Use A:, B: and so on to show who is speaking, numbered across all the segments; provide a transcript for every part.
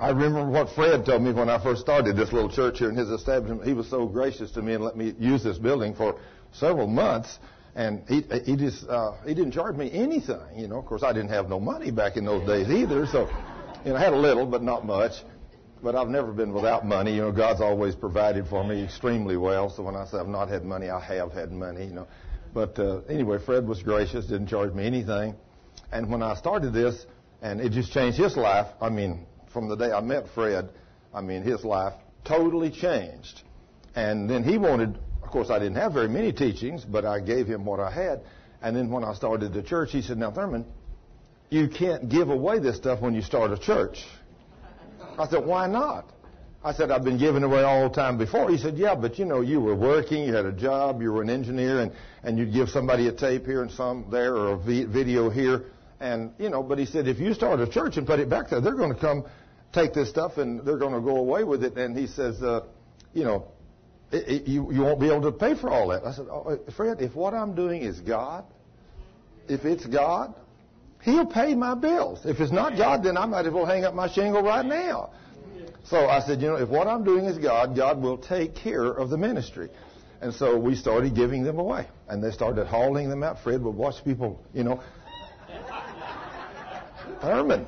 A: I remember what Fred told me when I first started this little church here in his establishment. He was so gracious to me and let me use this building for several months. And he, he just, uh, he didn't charge me anything. You know, of course, I didn't have no money back in those days either. So, you know, I had a little, but not much. But I've never been without money. You know, God's always provided for me extremely well. So when I say I've not had money, I have had money, you know. But, uh, anyway, Fred was gracious, didn't charge me anything. And when I started this, and it just changed his life, I mean, from the day I met Fred, I mean, his life totally changed. And then he wanted, of course, I didn't have very many teachings, but I gave him what I had. And then when I started the church, he said, Now, Thurman, you can't give away this stuff when you start a church. I said, Why not? I said, I've been giving away all the time before. He said, Yeah, but you know, you were working, you had a job, you were an engineer, and, and you'd give somebody a tape here and some there or a video here. And, you know, but he said, if you start a church and put it back there, they're going to come take this stuff and they're going to go away with it. And he says, uh, you know, it, it, you, you won't be able to pay for all that. I said, oh, Fred, if what I'm doing is God, if it's God, He'll pay my bills. If it's not God, then I might as well hang up my shingle right now. So I said, you know, if what I'm doing is God, God will take care of the ministry. And so we started giving them away. And they started hauling them out. Fred would watch people, you know. Thurman,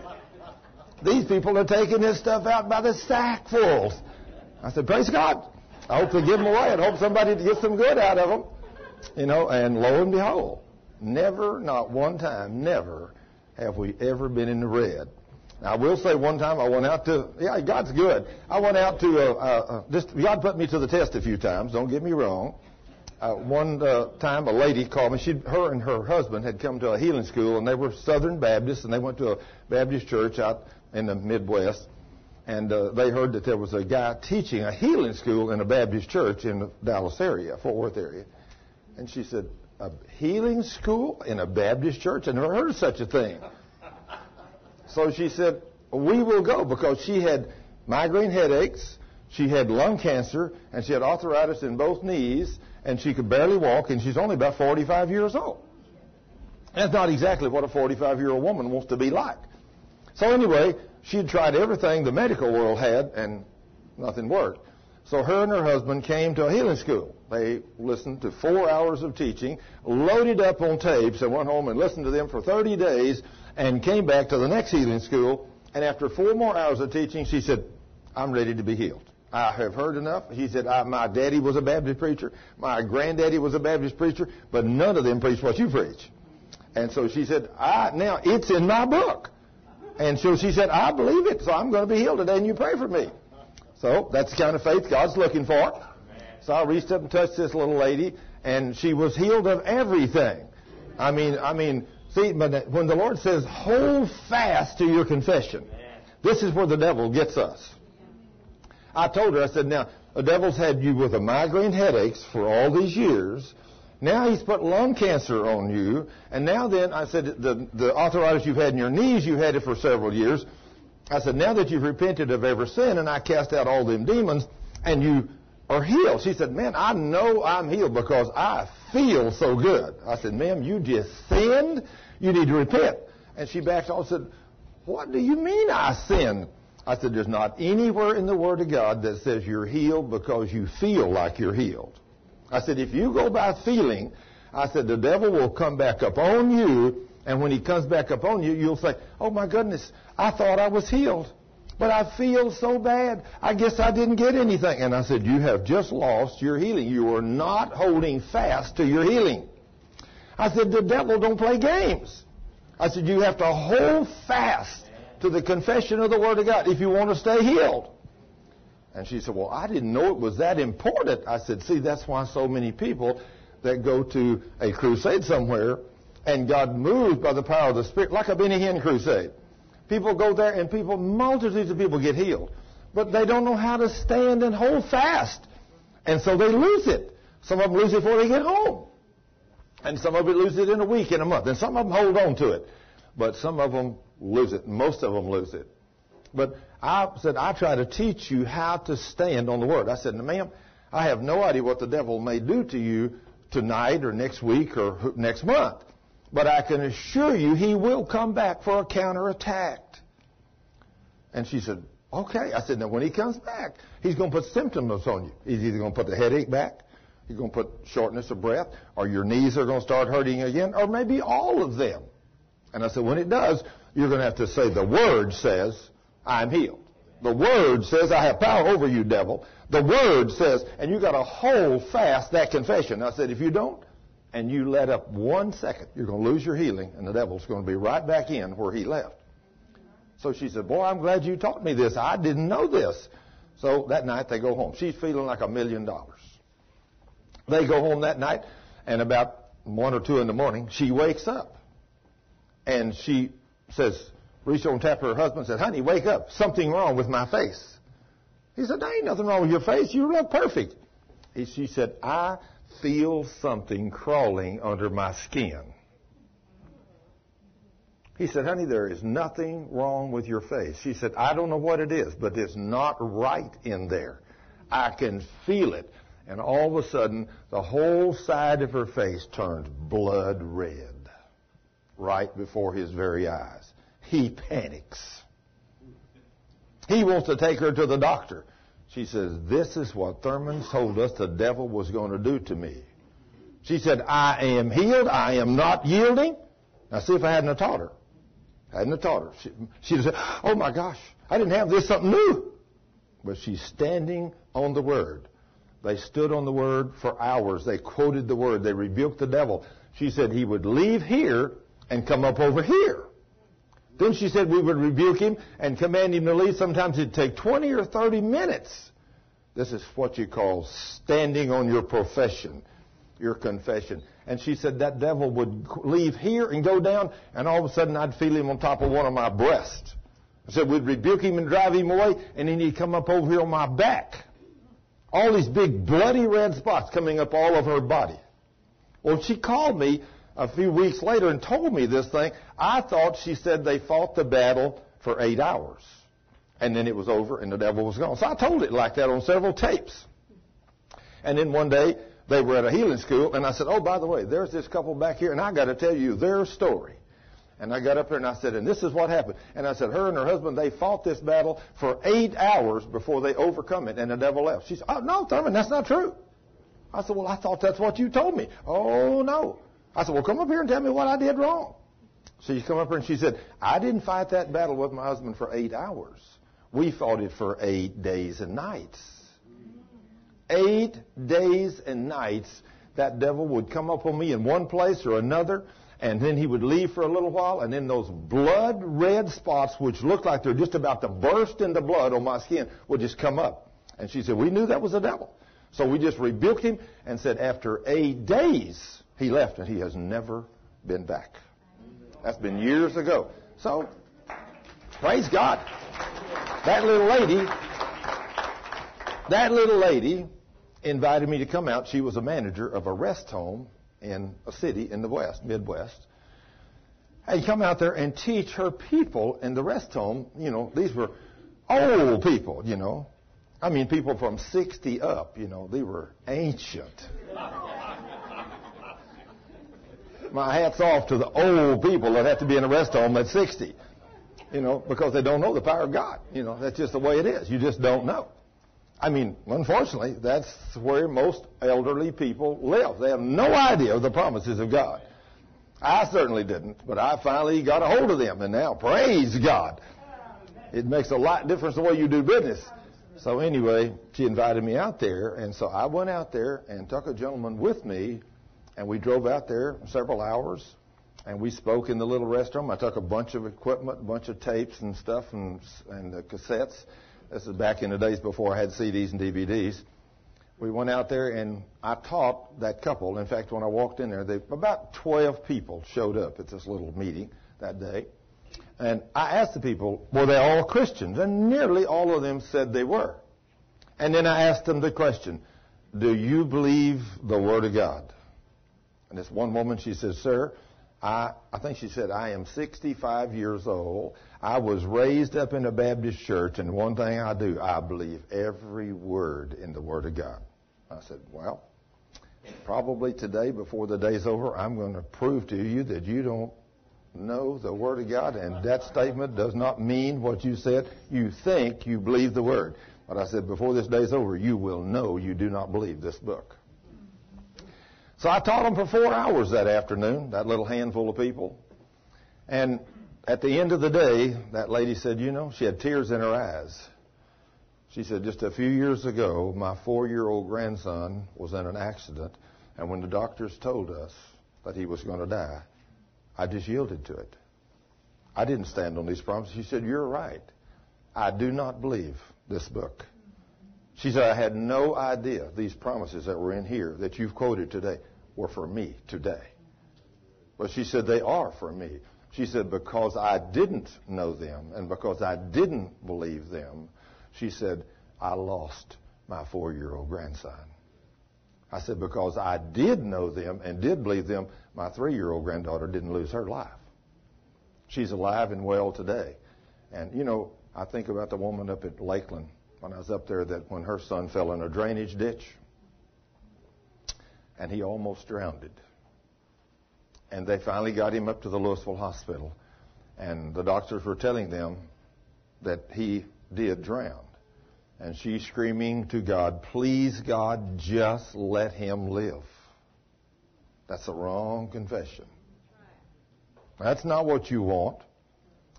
A: these people are taking this stuff out by the sackfuls. I said, praise God. I hope they give them away. I hope somebody gets some good out of them. You know, and lo and behold, never, not one time, never have we ever been in the red. I will say one time I went out to, yeah, God's good. I went out to, uh, uh, just, God put me to the test a few times, don't get me wrong. Uh, one uh, time a lady called me. She, her and her husband had come to a healing school, and they were Southern Baptists, and they went to a Baptist church out in the Midwest, and uh, they heard that there was a guy teaching a healing school in a Baptist church in the Dallas area, Fort Worth area. And she said, a healing school in a Baptist church? I never heard of such a thing. So she said, we will go because she had migraine headaches, she had lung cancer, and she had arthritis in both knees, and she could barely walk, and she's only about 45 years old. That's not exactly what a 45 year old woman wants to be like. So anyway, she had tried everything the medical world had, and nothing worked. So her and her husband came to a healing school. They listened to four hours of teaching, loaded up on tapes, and went home and listened to them for 30 days, and came back to the next healing school. And after four more hours of teaching, she said, I'm ready to be healed. I have heard enough. He said, my daddy was a Baptist preacher. My granddaddy was a Baptist preacher, but none of them preach what you preach. And so she said, I, now it's in my book. And so she said, I believe it, so I'm going to be healed today, and you pray for me. So that's the kind of faith God's looking for. So I reached up and touched this little lady, and she was healed of everything. I mean, I mean, see, when the Lord says, hold fast to your confession, this is where the devil gets us. I told her, I said, now, the devil's had you with a migraine headaches for all these years. Now he's put lung cancer on you. And now then, I said, the, the arthritis you've had in your knees, you've had it for several years. I said, now that you've repented of every sin and I cast out all them demons and you are healed. She said, man, I know I'm healed because I feel so good. I said, ma'am, you just sinned. You need to repent. And she backed off and said, what do you mean I sinned? I said, there's not anywhere in the Word of God that says you're healed because you feel like you're healed. I said, if you go by feeling, I said, the devil will come back up on you, and when he comes back up on you, you'll say, oh my goodness, I thought I was healed. But I feel so bad. I guess I didn't get anything. And I said, you have just lost your healing. You are not holding fast to your healing. I said, the devil don't play games. I said, you have to hold fast to the confession of the Word of God if you want to stay healed. And she said, Well, I didn't know it was that important. I said, See, that's why so many people that go to a crusade somewhere and God moves by the power of the Spirit, like a Benny Hinn crusade. People go there and people, multitudes of people get healed. But they don't know how to stand and hold fast. And so they lose it. Some of them lose it before they get home. And some of them lose it in a week, in a month. And some of them hold on to it. But some of them lose it. Most of them lose it. But I said, I try to teach you how to stand on the Word. I said, ma'am, I have no idea what the devil may do to you tonight or next week or next month. But I can assure you he will come back for a counterattack. And she said, Okay. I said, now when he comes back, he's going to put symptoms on you. He's either going to put the headache back, he's going to put shortness of breath, or your knees are going to start hurting again, or maybe all of them. And I said, when it does, you're going to have to say, the Word says, I'm healed. The Word says, I have power over you, devil. The Word says, and you got to hold fast that confession. I said, if you don't, and you let up one second, you're going to lose your healing, and the devil's going to be right back in where he left. So she said, Boy, I'm glad you taught me this. I didn't know this. So that night they go home. She's feeling like a million dollars. They go home that night, and about one or two in the morning, she wakes up. And she says, reached and tapped her husband and said, Honey, wake up. Something wrong with my face. He said, There ain't nothing wrong with your face. You look perfect. He, she said, I feel something crawling under my skin. He said, honey, there is nothing wrong with your face. She said, I don't know what it is, but it's not right in there. I can feel it. And all of a sudden, the whole side of her face turned blood red right before his very eyes. He panics. He wants to take her to the doctor. She says, This is what Thurman told us the devil was going to do to me. She said, I am healed. I am not yielding. Now, see if I hadn't taught her. I hadn't taught her. She, she'd said, Oh my gosh, I didn't have this, something new. But she's standing on the Word. They stood on the Word for hours. They quoted the Word. They rebuked the devil. She said he would leave here and come up over here. Then she said we would rebuke him and command him to leave. Sometimes it'd take 20 or 30 minutes. This is what you call standing on your profession, your confession. And she said that devil would leave here and go down, and all of a sudden I'd feel him on top of one of my breasts. I said we'd rebuke him and drive him away, and then he'd come up over here on my back. All these big bloody red spots coming up all over her body. Well, she called me a few weeks later and told me this thing. I thought she said they fought the battle for eight hours. And then it was over and the devil was gone. So I told it like that on several tapes. And then one day they were at a healing school and I said, Oh, by the way, there's this couple back here and I got to tell you their story. And I got up there and I said, and this is what happened. And I said, her and her husband, they fought this battle for eight hours before they overcome it and the devil left. She said, oh, no, Thurman, that's not true. I said, well, I thought that's what you told me. Oh, no. I said, well, come up here and tell me what I did wrong. So she come up here and she said, I didn't fight that battle with my husband for eight hours. We fought it for eight days and nights. Eight days and nights, that devil would come up on me in one place or another, and then he would leave for a little while, and then those blood red spots, which looked like they're just about to burst into blood on my skin, would just come up. And she said, We knew that was the devil. So we just rebuked him and said, After eight days, he left and he has never been back. That's been years ago. So, praise God. That little lady, that little lady invited me to come out. She was a manager of a rest home in a city in the West, Midwest. And come out there and teach her people in the rest home. You know, these were old people, you know. I mean, people from 60 up, you know, they were ancient my hat's off to the old people that have to be in a rest home at 60. You know, because they don't know the power of God. You know, that's just the way it is. You just don't know. I mean, unfortunately, that's where most elderly people live. They have no idea of the promises of God. I certainly didn't, but I finally got a hold of them, and now, praise God. It makes a lot difference the way you do business. So anyway, she invited me out there, and so I went out there and took a gentleman with me and we drove out there several hours, and we spoke in the little restaurant. I took a bunch of equipment, a bunch of tapes and stuff, and and the cassettes. This is back in the days before I had CDs and DVDs. We went out there, and I taught that couple. In fact, when I walked in there, they, about 12 people showed up at this little meeting that day. And I asked the people, were they all Christians? And nearly all of them said they were. And then I asked them the question, do you believe the Word of God? And this one woman, she says, Sir, I, I think she said, I am 65 years old. I was raised up in a Baptist church, and one thing I do, I believe every word in the Word of God. I said, Well, probably today, before the day's over, I'm going to prove to you that you don't know the Word of God, and that statement does not mean what you said. You think you believe the Word. But I said, before this day's over, you will know you do not believe this book. So I taught them for four hours that afternoon, that little handful of people. And at the end of the day, that lady said, you know, she had tears in her eyes. She said, just a few years ago, my four year old grandson was in an accident, and when the doctors told us that he was going to die, I just yielded to it. I didn't stand on these promises. She said, You're right. I do not believe this book. She said, I had no idea these promises that were in here that you've quoted today were for me today. But she said, They are for me. She said, Because I didn't know them and because I didn't believe them, she said, I lost my four year old grandson. I said, because I did know them and did believe them, my three year old granddaughter didn't lose her life. She's alive and well today. And, you know, I think about the woman up at Lakeland when I was up there that when her son fell in a drainage ditch and he almost drowned. And they finally got him up to the Louisville hospital. And the doctors were telling them that he did drown. And she's screaming to God, please, God, just let him live. That's a wrong confession. That's not what you want.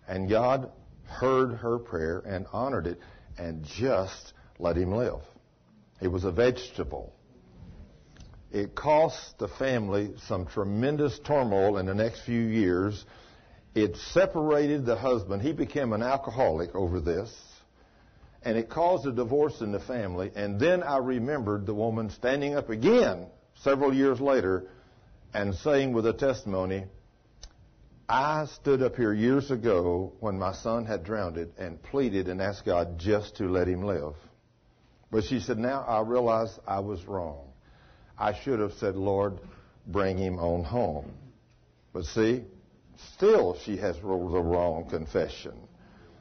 A: And God heard her prayer and honored it and just let him live. He was a vegetable. It cost the family some tremendous turmoil in the next few years. It separated the husband. He became an alcoholic over this and it caused a divorce in the family. And then I remembered the woman standing up again several years later and saying with a testimony, I stood up here years ago when my son had drowned and pleaded and asked God just to let him live. But she said, now I realize I was wrong. I should have said, Lord, bring him on home. But see, still she has the wrong confession.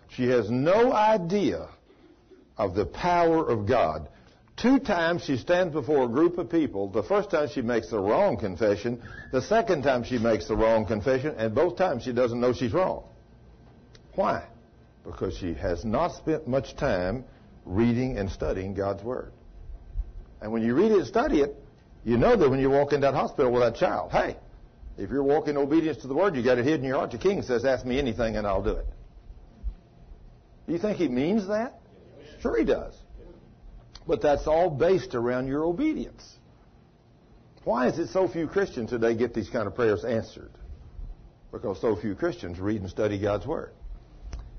A: She has no idea of the power of God. Two times she stands before a group of people. The first time she makes the wrong confession. The second time she makes the wrong confession. And both times she doesn't know she's wrong. Why? Because she has not spent much time reading and studying God's Word. And when you read it and study it, you know that when you walk in that hospital with that child, hey, if you're walking obedience to the Word, you got it hidden in your heart. The King says, ask me anything and I'll do it. Do you think he means that? Sure, he does. But that's all based around your obedience. Why is it so few Christians today get these kind of prayers answered? Because so few Christians read and study God's Word.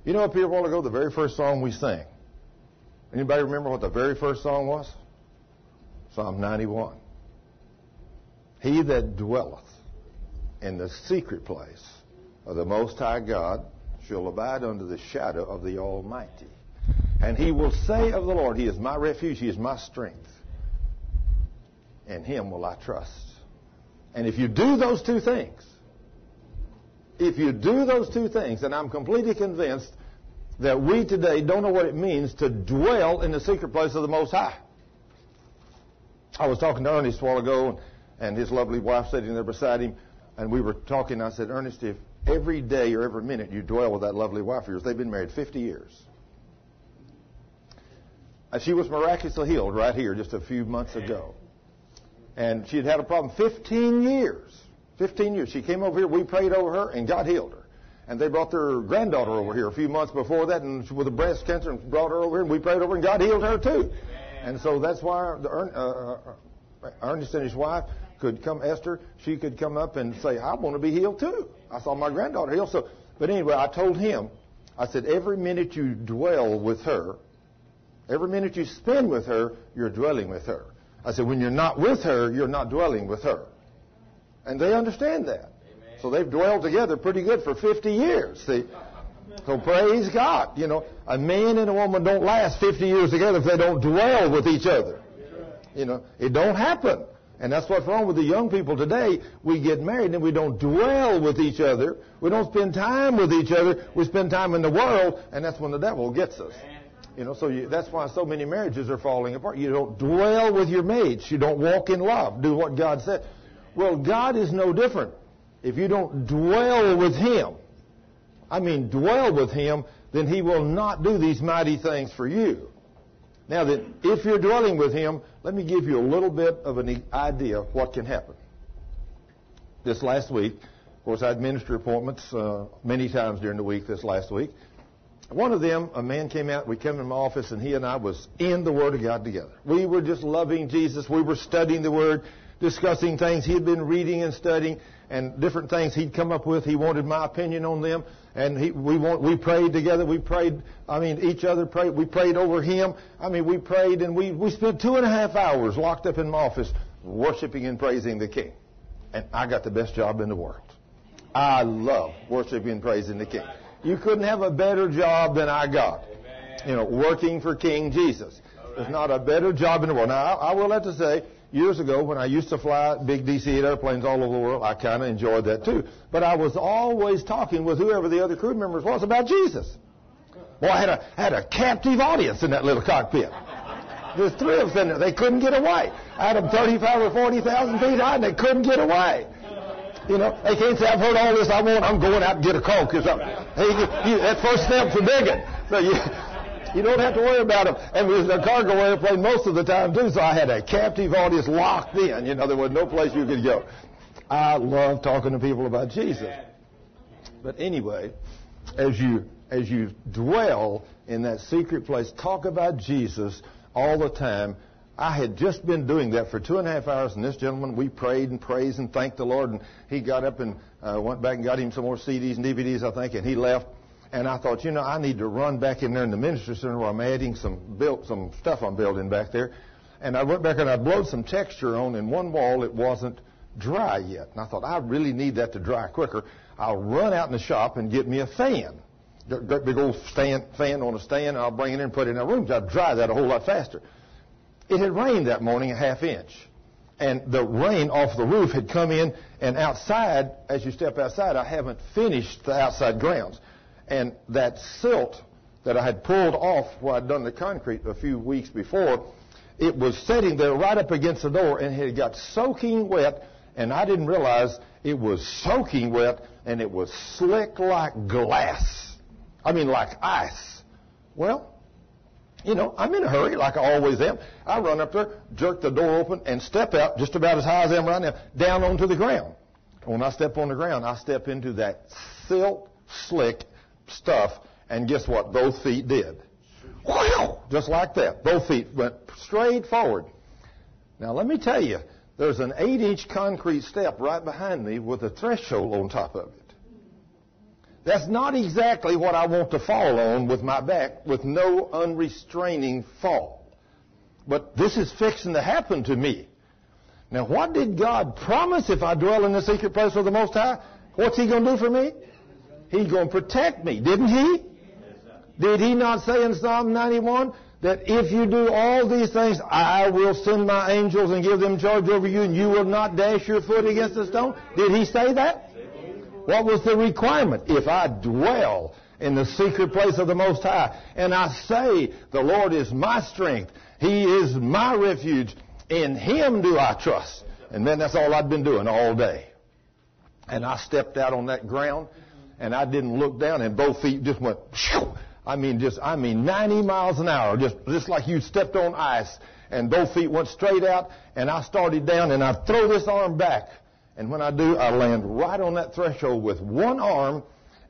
A: You know up here a while ago, the very first song we sang. Anybody remember what the very first song was? Psalm 91. He that dwelleth in the secret place of the Most High God shall abide under the shadow of the Almighty. And he will say of the Lord, He is my refuge, He is my strength. In Him will I trust. And if you do those two things, if you do those two things, then I'm completely convinced that we today don't know what it means to dwell in the secret place of the Most High. I was talking to Ernest a while ago, and his lovely wife sitting there beside him, and we were talking. I said, Ernest, if every day or every minute you dwell with that lovely wife of yours, they've been married 50 years. And she was miraculously healed right here just a few months ago. And she had had a problem 15 years. 15 years. She came over here, we prayed over her, and God healed her. And they brought their granddaughter over here a few months before that, and with a breast cancer, and brought her over here, and we prayed over her, and God healed her too. And so that's why the, uh, uh, Ernest and his wife could come, Esther, she could come up and say, I want to be healed too. I saw my granddaughter healed. So, but anyway, I told him, I said, every minute you dwell with her, Every minute you spend with her, you're dwelling with her. I said, when you're not with her, you're not dwelling with her. And they understand that. Amen. So they've dwelled together pretty good for 50 years. See? So praise God. You know, a man and a woman don't last 50 years together if they don't dwell with each other. You know, it don't happen. And that's what's wrong with the young people today. We get married and we don't dwell with each other. We don't spend time with each other. We spend time in the world, and that's when the devil gets us. You know, so you, that's why so many marriages are falling apart. You don't dwell with your mates. You don't walk in love. Do what God said. Well, God is no different. if you don't dwell with Him, I mean dwell with Him, then He will not do these mighty things for you. Now then, if you're dwelling with Him, let me give you a little bit of an idea of what can happen. This last week, of course, I had ministry appointments uh, many times during the week this last week. One of them, a man came out, we came in my office, and he and I was in the Word of God together. We were just loving Jesus. We were studying the Word, discussing things he had been reading and studying, and different things he'd come up with. He wanted my opinion on them, and he, we, want, we prayed together. We prayed, I mean, each other prayed. We prayed over him. I mean, we prayed, and we, we spent two and a half hours locked up in my office worshiping and praising the King. And I got the best job in the world. I love worshiping and praising the King. You couldn't have a better job than I got. You know, working for King Jesus. There's not a better job in the world. Now, I, I will have to say, years ago when I used to fly big DC-8 airplanes all over the world, I kind of enjoyed that too. But I was always talking with whoever the other crew members was about Jesus. Boy, I had a, had a captive audience in that little cockpit. There's three of us in there. They couldn't get away. I had them 35 or 40,000 feet high, and they couldn't get away. You know, they can't say, I've heard all this I want, I'm going out and get a Coke or something. Hey, you, you, that first step for digging. So you, you don't have to worry about them. And it was a cargo airplane most of the time, too, so I had a captive audience locked in. You know, there was no place you could go. I love talking to people about Jesus. But anyway, as you, as you dwell in that secret place, talk about Jesus all the time, I had just been doing that for two and a half hours, and this gentleman, we prayed and praised and thanked the Lord, and he got up and uh, went back and got him some more CDs and DVDs, I think, and he left. And I thought, you know, I need to run back in there in the ministry center where I'm adding some built some stuff I'm building back there. And I went back and I blowed some texture on in one wall. It wasn't dry yet. And I thought, I really need that to dry quicker. I'll run out in the shop and get me a fan. A big old stand, fan on a stand, and I'll bring it in and put it in a room. I'll dry that a whole lot faster. It had rained that morning a half inch. And the rain off the roof had come in, and outside, as you step outside, I haven't finished the outside grounds. And that silt that I had pulled off where I'd done the concrete a few weeks before, it was sitting there right up against the door, and it got soaking wet, and I didn't realize it was soaking wet, and it was slick like glass. I mean, like ice. Well, you know, I'm in a hurry like I always am. I run up there, jerk the door open, and step out just about as high as I am right now, down onto the ground. When I step on the ground, I step into that silt slick stuff, and guess what? Both feet did. Just like that. Both feet went straight forward. Now let me tell you, there's an eight inch concrete step right behind me with a threshold on top of it. That's not exactly what I want to fall on with my back with no unrestraining fall. But this is fixing to happen to me. Now, what did God promise if I dwell in the secret place of the Most High? What's He going to do for me? He's going to protect me, didn't He? Did He not say in Psalm 91 that if you do all these things, I will send my angels and give them charge over you, and you will not dash your foot against a stone? Did He say that? What was the requirement? If I dwell in the secret place of the Most High, and I say, the Lord is my strength, He is my refuge, in Him do I trust. And then that's all I'd been doing all day. And I stepped out on that ground, and I didn't look down, and both feet just went, I mean, just, I mean, 90 miles an hour, just, just like you stepped on ice, and both feet went straight out, and I started down, and I throw this arm back, and when I do, I land right on that threshold with one arm,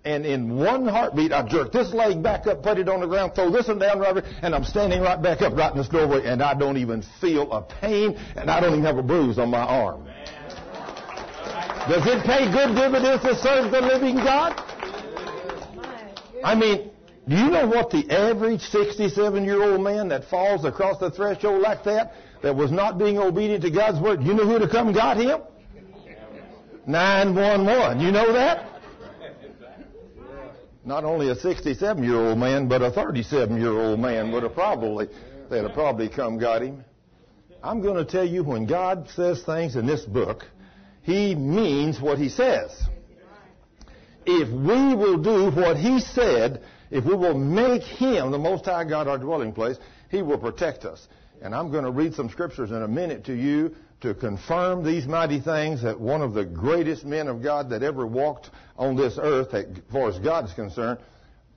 A: and in one heartbeat, I jerk this leg back up, put it on the ground, throw this one down, Robert, and I'm standing right back up, right in this doorway, and I don't even feel a pain, and I don't even have a bruise on my arm. Does it pay good dividends to serve the living God? I mean, do you know what the average 67 year old man that falls across the threshold like that, that was not being obedient to God's word, you know who to come got him? 911. You know that? Not only a 67 year old man, but a 37 year old man would have probably, they'd have probably come got him. I'm going to tell you when God says things in this book, He means what He says. If we will do what He said, if we will make Him, the Most High God, our dwelling place, He will protect us. And I'm going to read some scriptures in a minute to you to confirm these mighty things that one of the greatest men of God that ever walked on this earth, as far as God is concerned,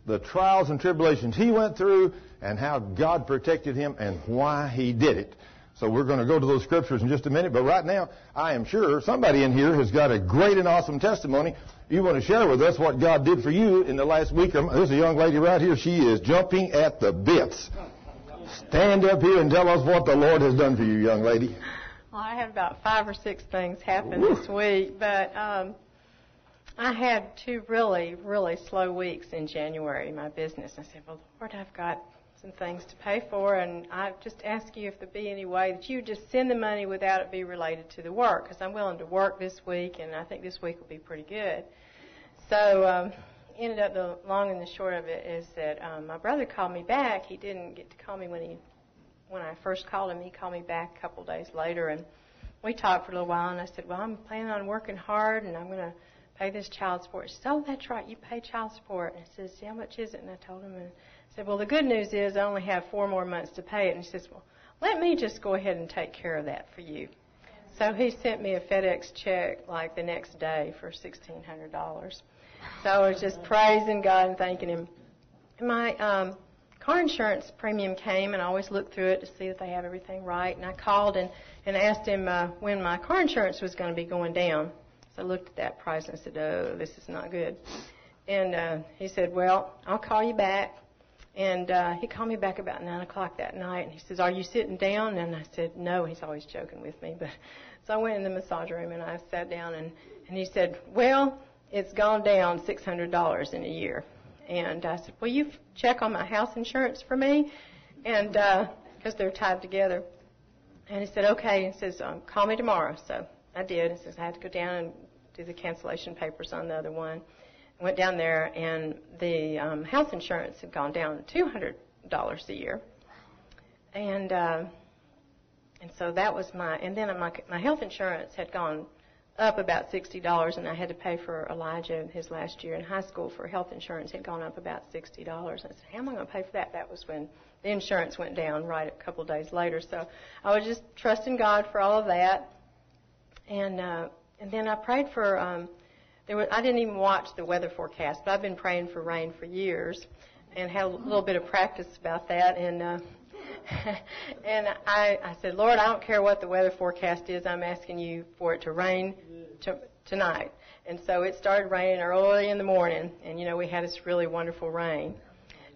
A: the trials and tribulations he went through and how God protected him and why he did it. So we're going to go to those scriptures in just a minute. But right now, I am sure somebody in here has got a great and awesome testimony. You want to share with us what God did for you in the last week. There's a young lady right here. She is jumping at the bits. Stand up here and tell us what the Lord has done for you, young lady.
B: Well, I had about five or six things happen this week, but um, I had two really, really slow weeks in January. In my business. I said, "Well, Lord, I've got some things to pay for, and I just ask you if there be any way that you just send the money without it be related to the work, because I'm willing to work this week, and I think this week will be pretty good. So, um, ended up the long and the short of it is that um, my brother called me back. He didn't get to call me when he when I first called him. He called me back a couple days later, and we talked for a little while. And I said, "Well, I'm planning on working hard, and I'm going to pay this child support." He said, "Oh, that's right. You pay child support." And I said, "How much is it?" And I told him, and said, Well, the good news is I only have four more months to pay it. And he says, Well, let me just go ahead and take care of that for you. So he sent me a FedEx check like the next day for $1,600. So I was just praising God and thanking Him. My um, car insurance premium came, and I always look through it to see that they have everything right. And I called and, and asked him uh, when my car insurance was going to be going down. So I looked at that price and said, Oh, this is not good. And uh, he said, Well, I'll call you back and uh, he called me back about nine o'clock that night, and he says, "Are you sitting down?" And I said, "No." He's always joking with me, but so I went in the massage room and I sat down, and and he said, "Well, it's gone down six hundred dollars in a year." And I said, "Will you check on my house insurance for me?" And because uh, they're tied together. And he said, "Okay." He says, um, "Call me tomorrow." So I did. He says I had to go down and do the cancellation papers on the other one went down there, and the um, health insurance had gone down two hundred dollars a year, and uh, and so that was my. And then my my health insurance had gone up about sixty dollars, and I had to pay for Elijah his last year in high school for health insurance had gone up about sixty dollars. I said, "How am I going to pay for that?" That was when the insurance went down right a couple of days later. So I was just trusting God for all of that, and uh, and then I prayed for. Um, there was, I didn't even watch the weather forecast, but I've been praying for rain for years, and had a little bit of practice about that. And uh, and I, I said, Lord, I don't care what the weather forecast is. I'm asking you for it to rain to, tonight. And so it started raining early in the morning, and you know we had this really wonderful rain.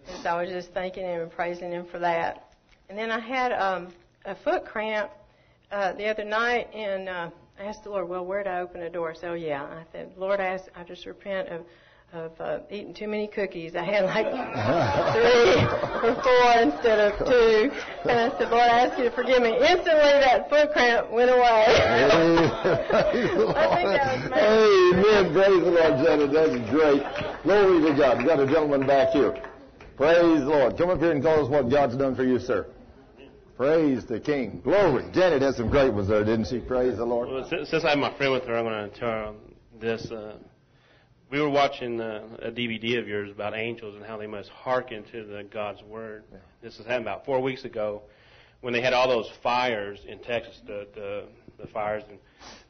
B: And so I was just thanking him and praising him for that. And then I had um, a foot cramp uh, the other night, and uh, I asked the Lord, well, where do I open a door? So yeah, I said, Lord, I, ask, I just repent of of uh, eating too many cookies. I had like three or four instead of two. And I said, Lord, I ask you to forgive me. Instantly, that foot cramp went away. I think that was my
A: Amen. Praise the Lord. That's great. Glory to God. We got a gentleman back here. Praise the Lord. Come up here and tell us what God's done for you, sir. Praise the King. Glory. Janet had some great ones there, didn't she? Praise the Lord.
C: Well, since, I have my friend with her, I'm going to tell her this. Uh, we were watching uh, a DVD of yours about angels and how they must hearken to the God's word. Yeah. This has happened about four weeks ago when they had all those fires in Texas, the, the, the fires. And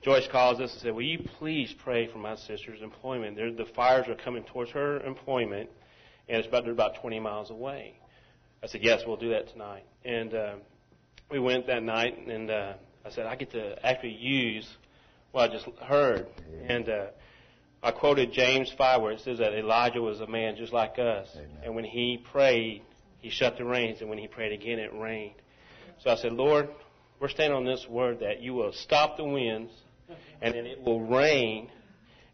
C: Joyce calls us and said, Will you please pray for my sister's employment? The fires are coming towards her employment, and it's about, they're about 20 miles away. I said, Yes, we'll do that tonight. And uh, we went that night, and uh, I said, I get to actually use what I just heard. And uh, I quoted James 5, where it says that Elijah was a man just like us. Amen. And when he prayed, he shut the rains, and when he prayed again, it rained. So I said, Lord, we're standing on this word that you will stop the winds, and then it will rain.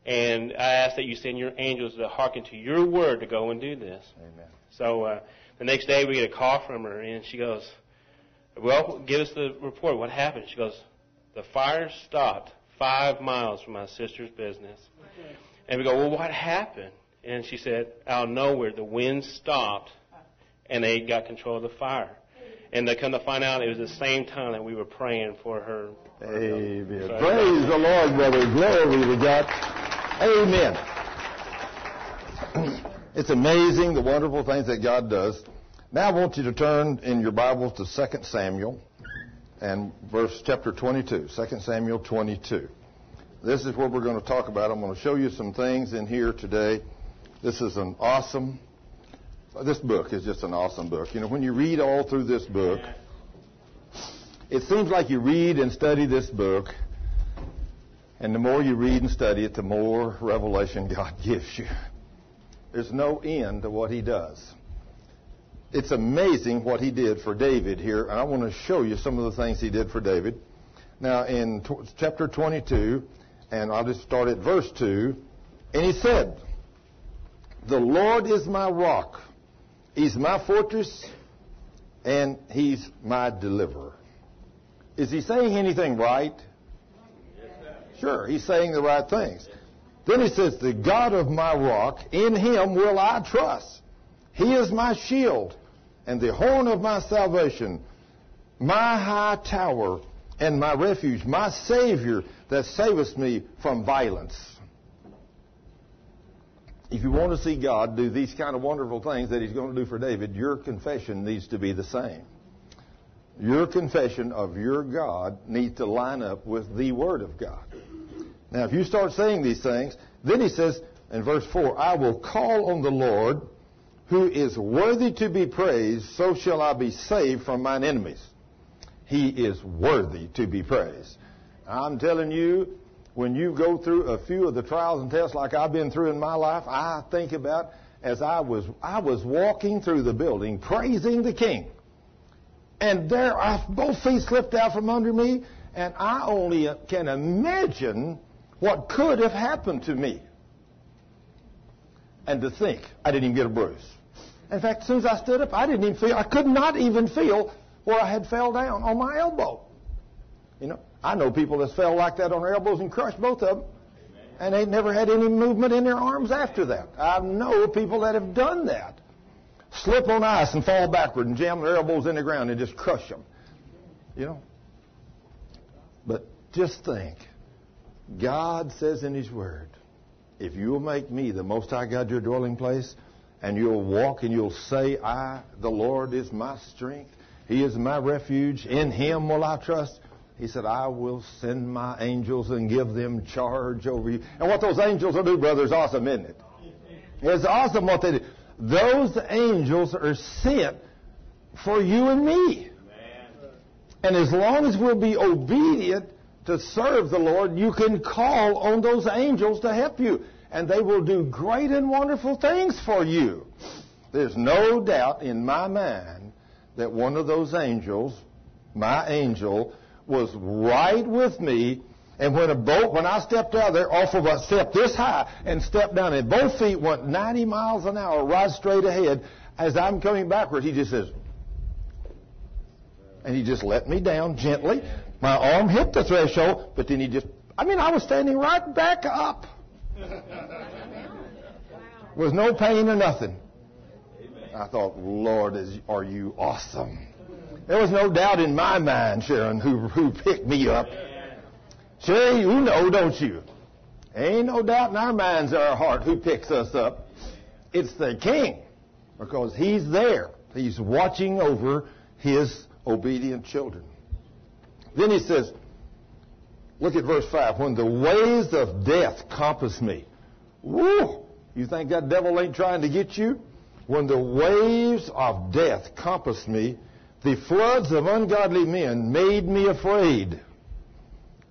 C: And I ask that you send your angels to hearken to your word to go and do this.
A: Amen.
C: So uh, the next day we get a call from her, and she goes, well, give us the report. What happened? She goes, the fire stopped five miles from my sister's business. And we go, well, what happened? And she said, out of nowhere, the wind stopped and they got control of the fire. And they come to find out it was the same time that we were praying for her.
A: Amen. So, Praise the Lord, brother. Glory to God. Amen. It's amazing the wonderful things that God does. Now I want you to turn in your Bibles to 2 Samuel and verse chapter 22, 2 Samuel 22. This is what we're going to talk about. I'm going to show you some things in here today. This is an awesome, this book is just an awesome book. You know, when you read all through this book, it seems like you read and study this book, and the more you read and study it, the more revelation God gives you. There's no end to what He does. It's amazing what He did for David here, and I want to show you some of the things He did for David. Now, in t- chapter 22, and I'll just start at verse 2, and He said, The Lord is my rock, He's my fortress, and He's my deliverer. Is He saying anything right? Sure, he's saying the right things. Then he says, The God of my rock, in him will I trust. He is my shield and the horn of my salvation, my high tower and my refuge, my Savior that saveth me from violence. If you want to see God do these kind of wonderful things that he's going to do for David, your confession needs to be the same. Your confession of your God needs to line up with the Word of God. Now, if you start saying these things, then he says in verse 4, I will call on the Lord who is worthy to be praised, so shall I be saved from mine enemies. He is worthy to be praised. I'm telling you, when you go through a few of the trials and tests like I've been through in my life, I think about as I was I was walking through the building praising the King. And there I, both feet slipped out from under me, and I only can imagine what could have happened to me. And to think I didn't even get a bruise. In fact, as soon as I stood up, I didn't even feel, I could not even feel where I had fell down on my elbow. You know, I know people that fell like that on their elbows and crushed both of them. And they never had any movement in their arms after that. I know people that have done that. Slip on ice and fall backward and jam their elbows in the ground and just crush them. You know? But just think God says in His Word, if you will make me the Most High God your dwelling place, and you'll walk and you'll say, I, the Lord, is my strength. He is my refuge. In Him will I trust. He said, I will send my angels and give them charge over you. And what those angels will do, brother, is awesome, isn't it? It's awesome what they do. Those angels are sent for you and me. And as long as we'll be obedient to serve the Lord, you can call on those angels to help you. And they will do great and wonderful things for you. There's no doubt in my mind that one of those angels, my angel, was right with me. And when a boat, when I stepped out of there off of a step this high and stepped down, and both feet went 90 miles an hour right straight ahead, as I'm coming backwards, he just says, and he just let me down gently. My arm hit the threshold, but then he just, I mean, I was standing right back up. With no pain or nothing. I thought, Lord, is, are you awesome? There was no doubt in my mind, Sharon, who, who picked me up. Sherry, you know, don't you? Ain't no doubt in our minds or our heart who picks us up. It's the King, because He's there. He's watching over His obedient children. Then He says, look at verse 5. When the ways of death compass me. Woo! You think that devil ain't trying to get you? When the waves of death compass me, the floods of ungodly men made me afraid.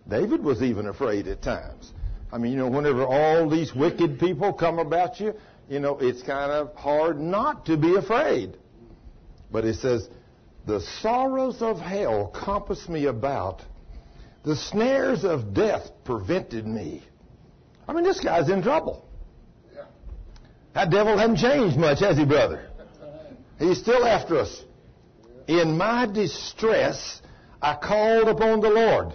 A: David was even afraid at times. I mean, you know, whenever all these wicked people come about you, you know, it's kind of hard not to be afraid. But it says, the sorrows of hell compass me about. The snares of death prevented me. I mean, this guy's in trouble. That devil hasn't changed much, has he, brother? He's still after us. In my distress, I called upon the Lord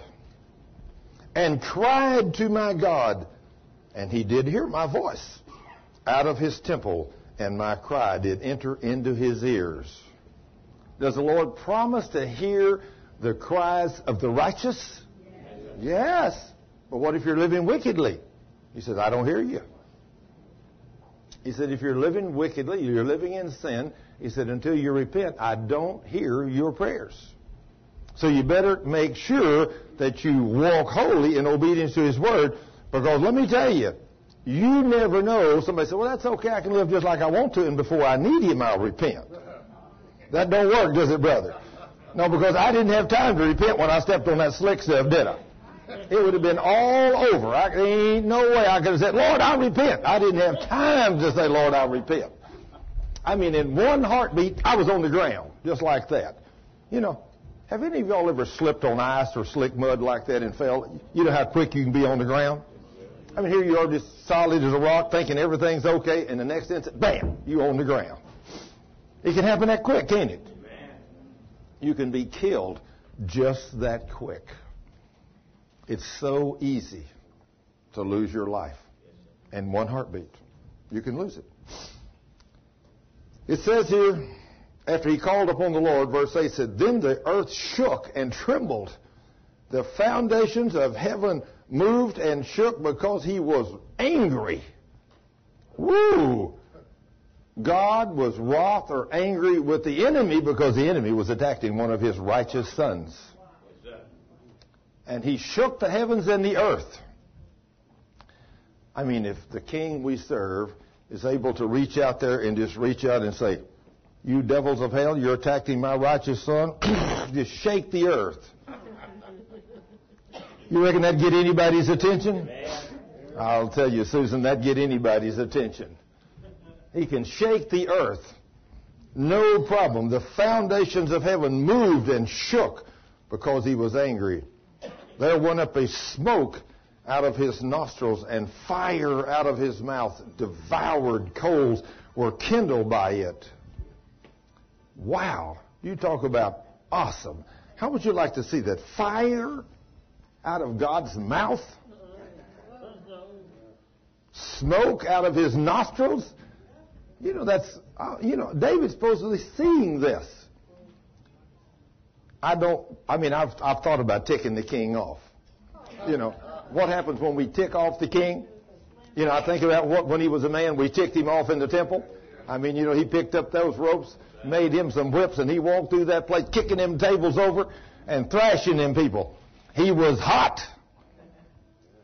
A: and cried to my God, and he did hear my voice out of his temple, and my cry did enter into his ears. Does the Lord promise to hear the cries of the righteous? Yes. But what if you're living wickedly? He said, I don't hear you. He said, if you're living wickedly, you're living in sin, he said, until you repent, I don't hear your prayers. So you better make sure that you walk holy in obedience to His Word, because let me tell you, you never know. Somebody said, well, that's okay. I can live just like I want to, and before I need Him, I'll repent. That don't work, does it, brother? No, because I didn't have time to repent when I stepped on that slick stuff, did I? It would have been all over. I, there ain't no way I could have said, Lord, I repent. I didn't have time to say, Lord, I repent. I mean, in one heartbeat, I was on the ground, just like that. You know, have any of y'all ever slipped on ice or slick mud like that and fell? You know how quick you can be on the ground? I mean, here you are just solid as a rock, thinking everything's okay, and the next instant, bam, you on the ground. It can happen that quick, can't it? You can be killed just that quick. It's so easy to lose your life in one heartbeat. You can lose it. It says here, after he called upon the Lord, verse 8 said, Then the earth shook and trembled. The foundations of heaven moved and shook because he was angry. Woo! God was wroth or angry with the enemy because the enemy was attacking one of his righteous sons. And he shook the heavens and the earth. I mean, if the king we serve is able to reach out there and just reach out and say, You devils of hell, you're attacking my righteous son, just shake the earth. You reckon that'd get anybody's attention? I'll tell you, Susan, that'd get anybody's attention. He can shake the earth. No problem. The foundations of heaven moved and shook because he was angry. There went up a smoke out of his nostrils and fire out of his mouth. Devoured coals were kindled by it. Wow. You talk about awesome. How would you like to see that? Fire out of God's mouth? Smoke out of his nostrils? You know, that's, uh, you know, David's supposedly seeing this. I don't, I mean, I've, I've thought about ticking the king off. You know, what happens when we tick off the king? You know, I think about what, when he was a man, we ticked him off in the temple. I mean, you know, he picked up those ropes, made him some whips, and he walked through that place, kicking them tables over and thrashing them people. He was hot.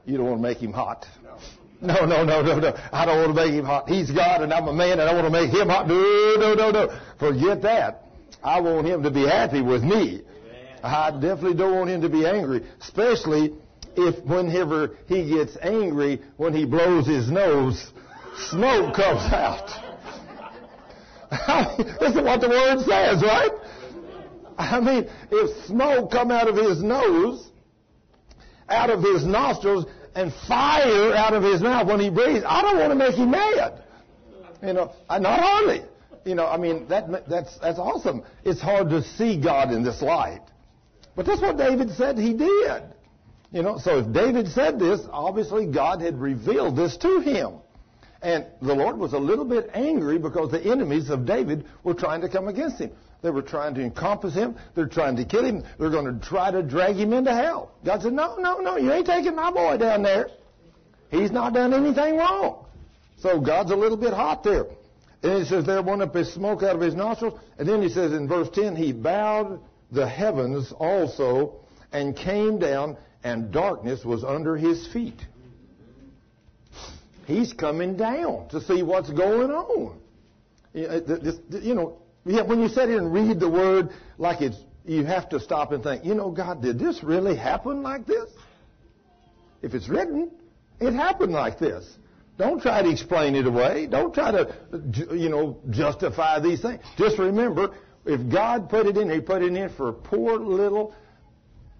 A: You don't want to make him hot. No, no, no, no, no. I don't want to make him hot. He's God and I'm a man and I want to make him hot. No, no, no, no. Forget that. I want him to be happy with me. I definitely don't want him to be angry, especially if whenever he gets angry, when he blows his nose, smoke comes out. this is what the word says, right? I mean, if smoke come out of his nose, out of his nostrils, and fire out of his mouth when he breathes, I don't want to make him mad. You know, not hardly. You know, I mean, that, that's, that's awesome. It's hard to see God in this light. But that's what David said he did. You know, so if David said this, obviously God had revealed this to him. And the Lord was a little bit angry because the enemies of David were trying to come against him. They were trying to encompass him. They're trying to kill him. They're going to try to drag him into hell. God said, No, no, no, you ain't taking my boy down there. He's not done anything wrong. So God's a little bit hot there. And he says, There went up his smoke out of his nostrils. And then he says in verse 10, He bowed the heavens also and came down, and darkness was under his feet. He's coming down to see what's going on. You know, when you sit here and read the word like it's, you have to stop and think, you know, God, did this really happen like this? If it's written, it happened like this. Don't try to explain it away. Don't try to, you know, justify these things. Just remember, if God put it in, He put it in for poor little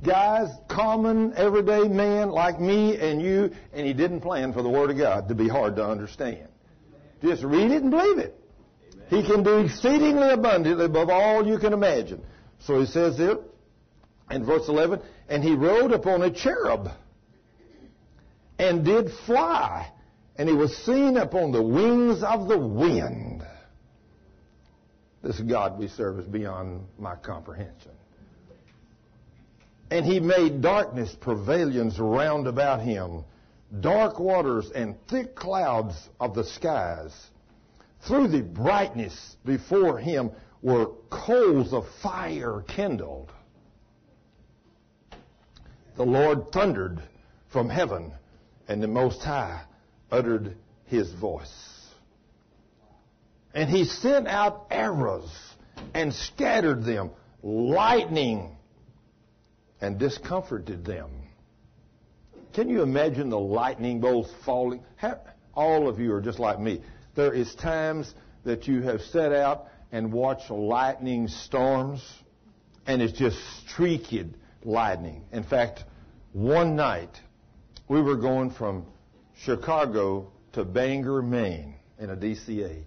A: guys, common, everyday man like me and you, and He didn't plan for the Word of God to be hard to understand. Just read it and believe it. He can do exceedingly abundantly above all you can imagine. So he says here in verse 11, and he rode upon a cherub and did fly, and he was seen upon the wings of the wind. This God we serve is beyond my comprehension. And he made darkness pavilions round about him, dark waters and thick clouds of the skies. Through the brightness before him were coals of fire kindled. the Lord thundered from heaven, and the Most High uttered his voice. And he sent out arrows and scattered them, lightning, and discomforted them. Can you imagine the lightning bolts falling? All of you are just like me. There is times that you have set out and watched lightning storms, and it's just streaked lightning. In fact, one night we were going from Chicago to Bangor, Maine in a DC 8.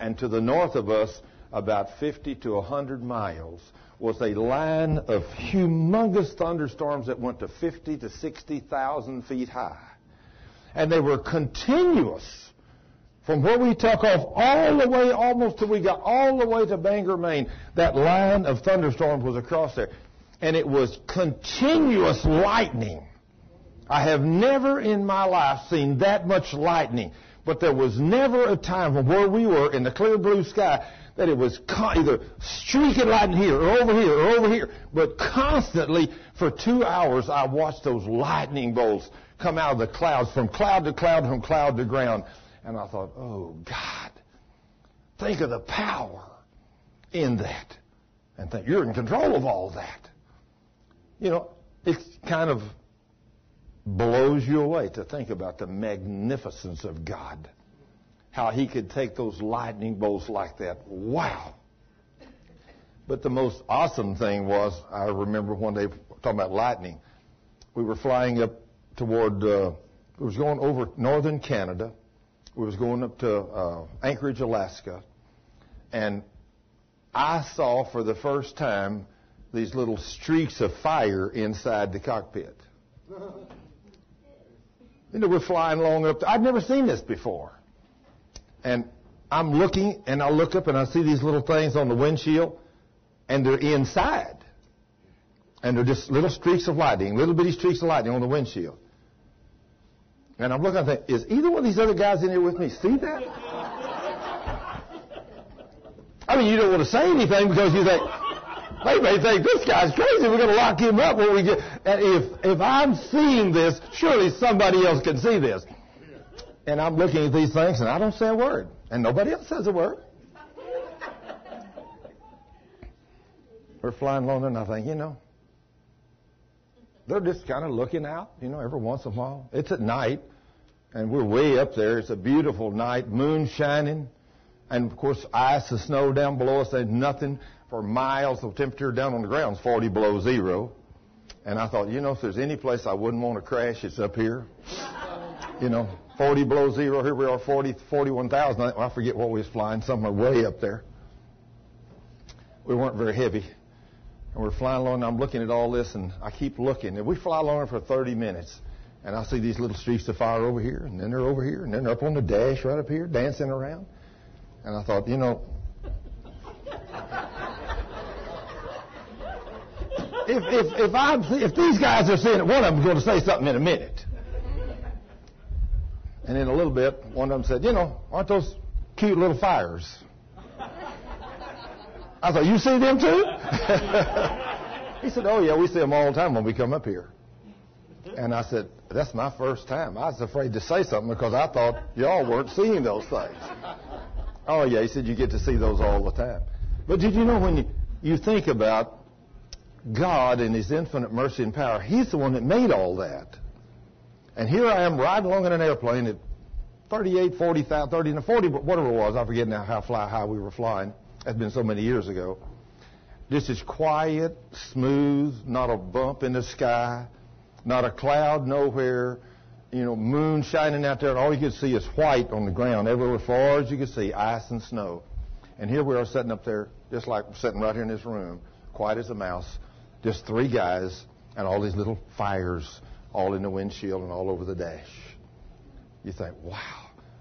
A: And to the north of us, about 50 to 100 miles, was a line of humongous thunderstorms that went to 50 to 60,000 feet high. And they were continuous from where we took off all the way almost till we got all the way to Bangor, Maine. That line of thunderstorms was across there. And it was continuous lightning. I have never in my life seen that much lightning. But there was never a time from where we were in the clear blue sky that it was either streaking lightning here or over here or over here. But constantly for two hours I watched those lightning bolts come out of the clouds from cloud to cloud, from cloud to ground. And I thought, oh God, think of the power in that. And think you're in control of all that. You know, it's kind of blows you away to think about the magnificence of God how he could take those lightning bolts like that. Wow. But the most awesome thing was, I remember one day talking about lightning. We were flying up toward, uh, we was going over northern Canada. We was going up to uh, Anchorage, Alaska. And I saw for the first time these little streaks of fire inside the cockpit. You know, we're flying along up. To, I'd never seen this before and I'm looking and I look up and I see these little things on the windshield and they're inside. And they're just little streaks of lightning, little bitty streaks of lightning on the windshield. And I'm looking and think, is either one of these other guys in here with me? See that? I mean, you don't want to say anything because you think, they may think this guy's crazy. We're going to lock him up when we get. And if if I'm seeing this, surely somebody else can see this. And I'm looking at these things and I don't say a word. And nobody else says a word. We're flying along and I think, you know, they're just kind of looking out, you know, every once in a while. It's at night and we're way up there. It's a beautiful night, moon shining. And of course, ice and snow down below us. There's nothing for miles. The temperature down on the ground is 40 below zero. And I thought, you know, if there's any place I wouldn't want to crash, it's up here. You know, 40 below zero. Here we are, 40, 41,000. I forget what we was flying, somewhere way up there. We weren't very heavy. And we're flying along, and I'm looking at all this, and I keep looking. And we fly along for 30 minutes, and I see these little streaks of fire over here, and then they're over here, and then they're up on the dash right up here, dancing around. And I thought, you know, if, if, if, i if these guys are seeing it, one of them's going to say something in a minute. And in a little bit, one of them said, You know, aren't those cute little fires? I thought, You see them too? he said, Oh, yeah, we see them all the time when we come up here. And I said, That's my first time. I was afraid to say something because I thought y'all weren't seeing those things. Oh, yeah, he said, You get to see those all the time. But did you know when you, you think about God and His infinite mercy and power, He's the one that made all that. And here I am riding along in an airplane at 38, 40, 30, 40, whatever it was. I forget now how fly high we were flying. That's been so many years ago. This is quiet, smooth, not a bump in the sky, not a cloud nowhere. You know, moon shining out there, and all you can see is white on the ground everywhere, as far as you can see, ice and snow. And here we are sitting up there, just like sitting right here in this room, quiet as a mouse, just three guys, and all these little fires all in the windshield and all over the dash. You think, wow.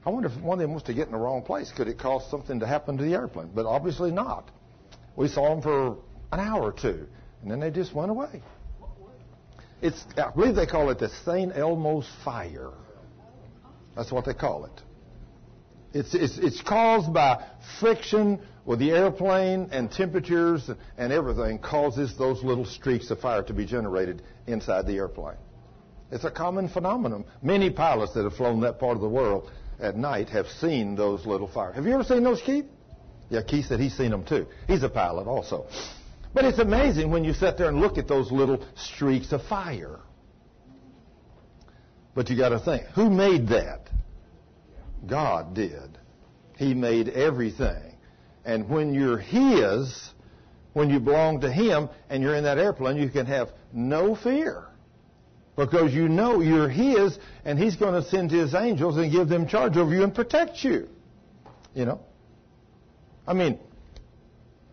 A: I wonder if one of them was to get in the wrong place. Could it cause something to happen to the airplane? But obviously not. We saw them for an hour or two, and then they just went away. It's, I believe they call it the St. Elmo's fire. That's what they call it. It's, it's, it's caused by friction Well, the airplane and temperatures and everything causes those little streaks of fire to be generated inside the airplane. It's a common phenomenon. Many pilots that have flown that part of the world at night have seen those little fires. Have you ever seen those, Keith? Yeah, Keith said he's seen them too. He's a pilot also. But it's amazing when you sit there and look at those little streaks of fire. But you got to think, who made that? God did. He made everything. And when you're His, when you belong to Him and you're in that airplane, you can have no fear. Because you know you're His and He's going to send His angels and give them charge over you and protect you. You know? I mean,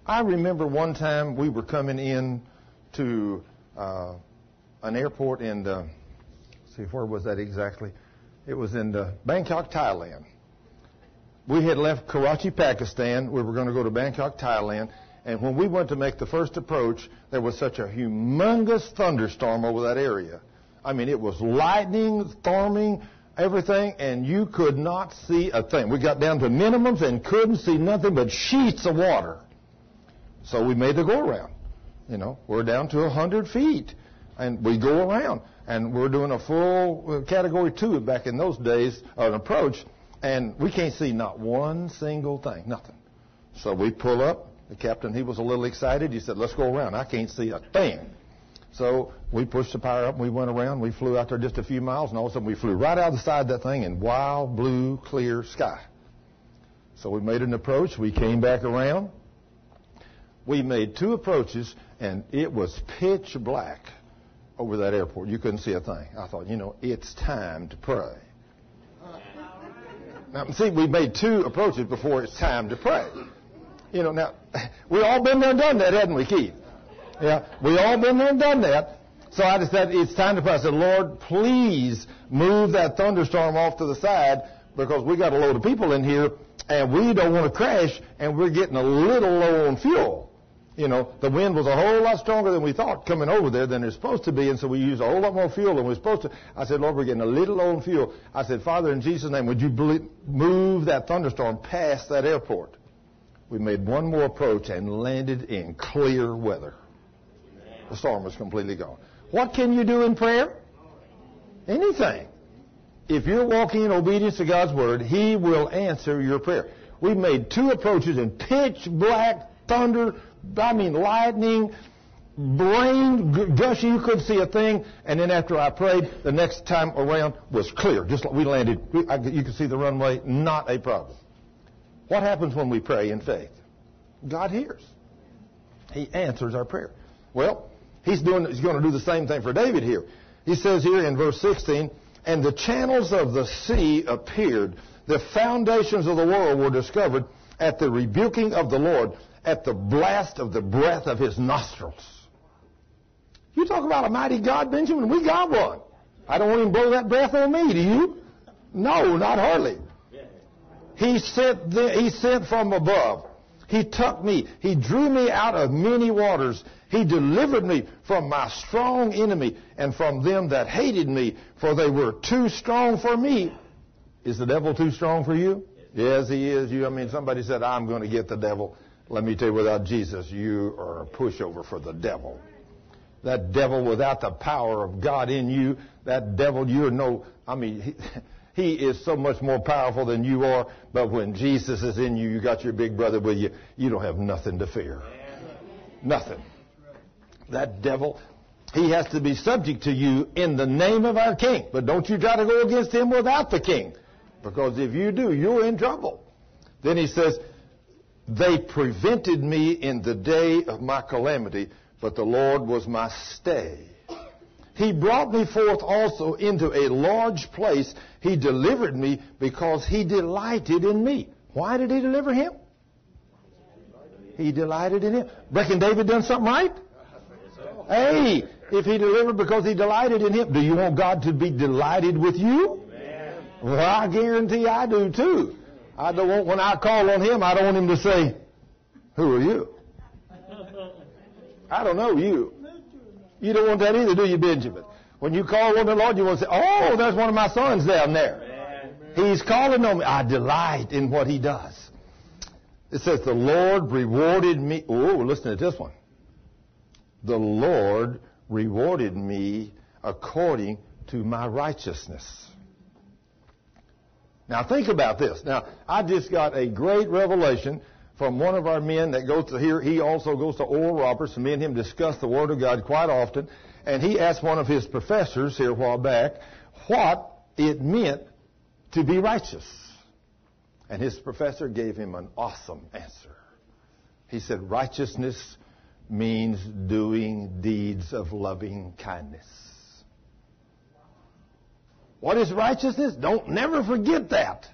A: I remember one time we were coming in to uh, an airport in, the, see, where was that exactly? It was in the Bangkok, Thailand. We had left Karachi, Pakistan. We were going to go to Bangkok, Thailand. And when we went to make the first approach, there was such a humongous thunderstorm over that area. I mean, it was lightning, storming, everything, and you could not see a thing. We got down to minimums and couldn't see nothing but sheets of water. So we made the go around. You know, we're down to 100 feet. And we go around. And we're doing a full uh, category two back in those days, an approach. And we can't see not one single thing, nothing. So we pull up. The captain, he was a little excited. He said, let's go around. I can't see a thing. So we pushed the power up and we went around. We flew out there just a few miles and all of a sudden we flew right out of the side of that thing in wild blue, clear sky. So we made an approach. We came back around we made two approaches, and it was pitch black over that airport. You couldn't see a thing. I thought, you know, it's time to pray. Now, see, we made two approaches before it's time to pray. You know, now, we all been there and done that, haven't we, Keith? Yeah, we all been there and done that. So I just said, it's time to pray. I said, Lord, please move that thunderstorm off to the side because we got a load of people in here and we don't want to crash and we're getting a little low on fuel you know, the wind was a whole lot stronger than we thought coming over there than it's supposed to be, and so we used a whole lot more fuel than we are supposed to. I said, Lord, we're getting a little low on fuel. I said, Father, in Jesus' name, would you move that thunderstorm past that airport? We made one more approach and landed in clear weather. The storm was completely gone. What can you do in prayer? Anything. If you're walking in obedience to God's word, He will answer your prayer. We made two approaches in pitch black thunder I mean, lightning, brain gushing. You couldn't see a thing. And then after I prayed, the next time around was clear. Just like we landed, you could see the runway, not a problem. What happens when we pray in faith? God hears. He answers our prayer. Well, he's doing, he's going to do the same thing for David here. He says here in verse 16, and the channels of the sea appeared. The foundations of the world were discovered at the rebuking of the Lord at the blast of the breath of his nostrils. You talk about a mighty God, Benjamin. We got one. I don't want him to blow that breath on me, do you? No, not hardly. He sent, the, he sent from above. He took me. He drew me out of many waters. He delivered me from my strong enemy and from them that hated me, for they were too strong for me. Is the devil too strong for you? Yes, he is. You, I mean, somebody said, I'm going to get the devil. Let me tell you, without Jesus, you are a pushover for the devil. That devil without the power of God in you, that devil, you're no, I mean, he, he is so much more powerful than you are, but when Jesus is in you, you got your big brother with you, you don't have nothing to fear. Nothing. That devil, he has to be subject to you in the name of our King. But don't you try to go against him without the King. Because if you do, you're in trouble. Then he says, they prevented me in the day of my calamity, but the Lord was my stay. He brought me forth also into a large place. He delivered me because he delighted in me. Why did he deliver him? He delighted in him. Reckon David done something right? Hey, if he delivered because he delighted in him, do you want God to be delighted with you? Well, I guarantee I do too. I don't want, when I call on him, I don't want him to say, Who are you? I don't know you. You don't want that either, do you, Benjamin? When you call on the Lord, you want to say, Oh, there's one of my sons down there. He's calling on me. I delight in what he does. It says, The Lord rewarded me. Oh, listen to this one. The Lord rewarded me according to my righteousness. Now think about this. Now, I just got a great revelation from one of our men that goes to here. He also goes to Oral Roberts, me and him discuss the Word of God quite often. And he asked one of his professors here a while back what it meant to be righteous. And his professor gave him an awesome answer. He said, righteousness means doing deeds of loving kindness. What is righteousness? Don't never forget that.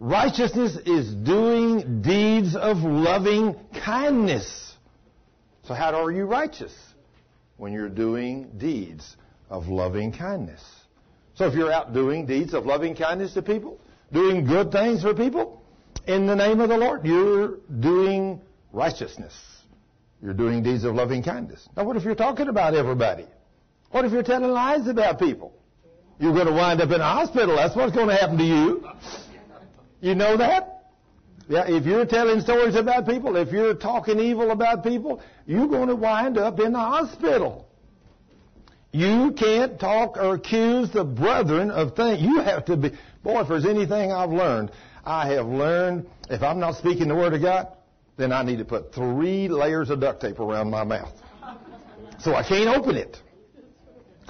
A: Righteousness is doing deeds of loving kindness. So how are you righteous? When you're doing deeds of loving kindness. So if you're out doing deeds of loving kindness to people, doing good things for people, in the name of the Lord, you're doing righteousness. You're doing deeds of loving kindness. Now what if you're talking about everybody? What if you're telling lies about people? You're going to wind up in a hospital. That's what's going to happen to you. You know that? Yeah, if you're telling stories about people, if you're talking evil about people, you're going to wind up in the hospital. You can't talk or accuse the brethren of things. You have to be, boy, if there's anything I've learned, I have learned if I'm not speaking the Word of God, then I need to put three layers of duct tape around my mouth. So I can't open it.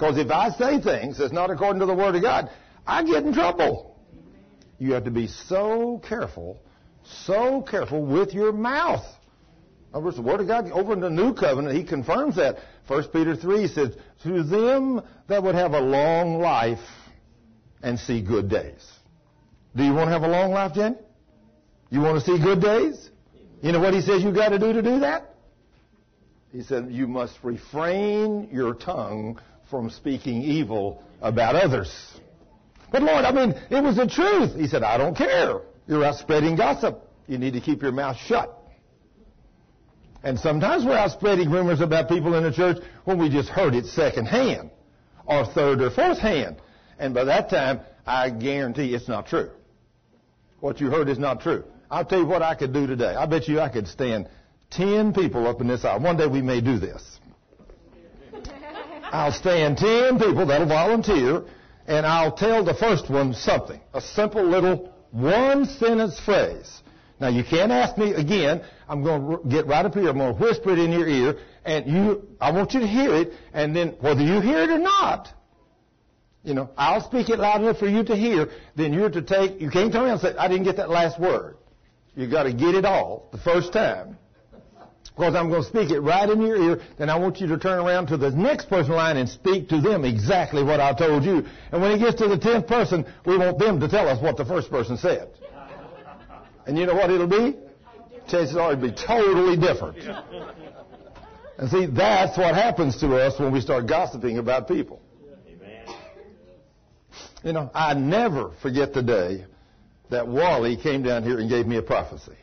A: Because if I say things that's not according to the Word of God, I get in trouble. You have to be so careful, so careful with your mouth. Words, the Word of God, over in the New Covenant, He confirms that. 1 Peter 3 says, To them that would have a long life and see good days. Do you want to have a long life, Jen? You want to see good days? You know what He says you got to do to do that? He said, You must refrain your tongue from speaking evil about others. But Lord, I mean, it was the truth. He said, I don't care. You're out spreading gossip. You need to keep your mouth shut. And sometimes we're out spreading rumors about people in the church when we just heard it secondhand or third or fourth hand. And by that time, I guarantee it's not true. What you heard is not true. I'll tell you what I could do today. I bet you I could stand ten people up in this aisle. One day we may do this. I'll stand ten people that'll volunteer, and I'll tell the first one something. A simple little one sentence phrase. Now you can't ask me again. I'm going to get right up here. I'm going to whisper it in your ear, and you, I want you to hear it, and then whether you hear it or not, you know, I'll speak it loud enough for you to hear. Then you're to take. You can't turn around and say, "I didn't get that last word." You got to get it all the first time. Because I'm going to speak it right in your ear, then I want you to turn around to the next person line and speak to them exactly what I told you. And when it gets to the tenth person, we want them to tell us what the first person said. And you know what it'll be? Chances are it'll be totally different. And see, that's what happens to us when we start gossiping about people. You know, I never forget the day that Wally came down here and gave me a prophecy.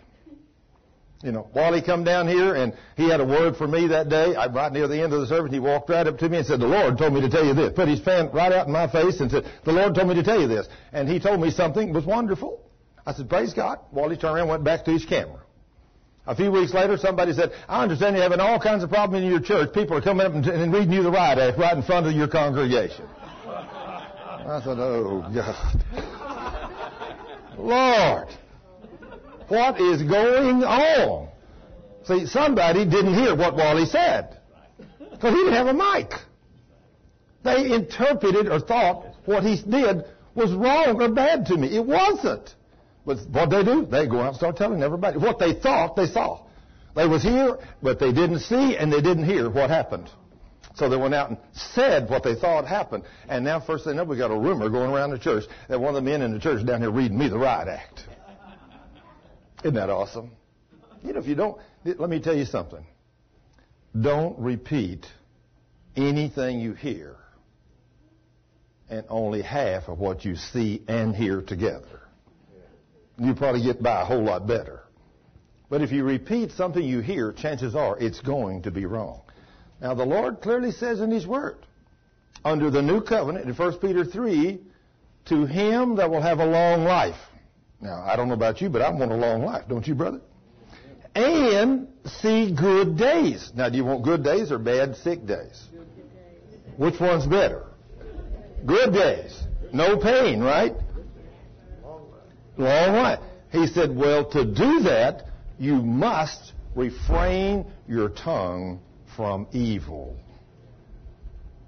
A: You know, Wally come down here and he had a word for me that day. I right near the end of the service. He walked right up to me and said, "The Lord told me to tell you this." Put his fan right out in my face and said, "The Lord told me to tell you this." And he told me something was wonderful. I said, "Praise God." Wally turned around and went back to his camera. A few weeks later, somebody said, "I understand you're having all kinds of problems in your church. People are coming up and, and reading you the riot act right in front of your congregation." I said, "Oh God, Lord." What is going on? See, somebody didn't hear what Wally said. Because he didn't have a mic. They interpreted or thought what he did was wrong or bad to me. It wasn't. But what they do? They go out and start telling everybody. What they thought, they saw. They was here, but they didn't see and they didn't hear what happened. So they went out and said what they thought happened. And now, first thing know, we got a rumor going around the church that one of the men in the church down here reading me the riot act. Isn't that awesome? You know, if you don't, let me tell you something. Don't repeat anything you hear and only half of what you see and hear together. You probably get by a whole lot better. But if you repeat something you hear, chances are it's going to be wrong. Now, the Lord clearly says in His Word, under the new covenant in 1 Peter 3, to him that will have a long life Now, I don't know about you, but I want a long life, don't you, brother? And see good days. Now, do you want good days or bad sick days? Which one's better? Good days. No pain, right? Long life. He said, well, to do that, you must refrain your tongue from evil.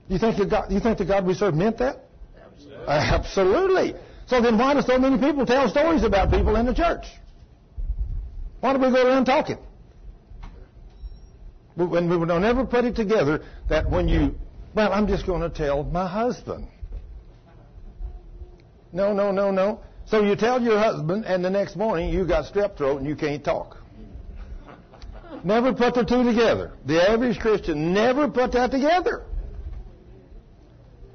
A: You think that God, you think the God we serve meant that? Absolutely. Absolutely. So then why do so many people tell stories about people in the church? Why do we go around talking? When we don't ever put it together that when you, well, I'm just going to tell my husband. No, no, no, no. So you tell your husband, and the next morning you got strep throat and you can't talk. Never put the two together. The average Christian never put that together.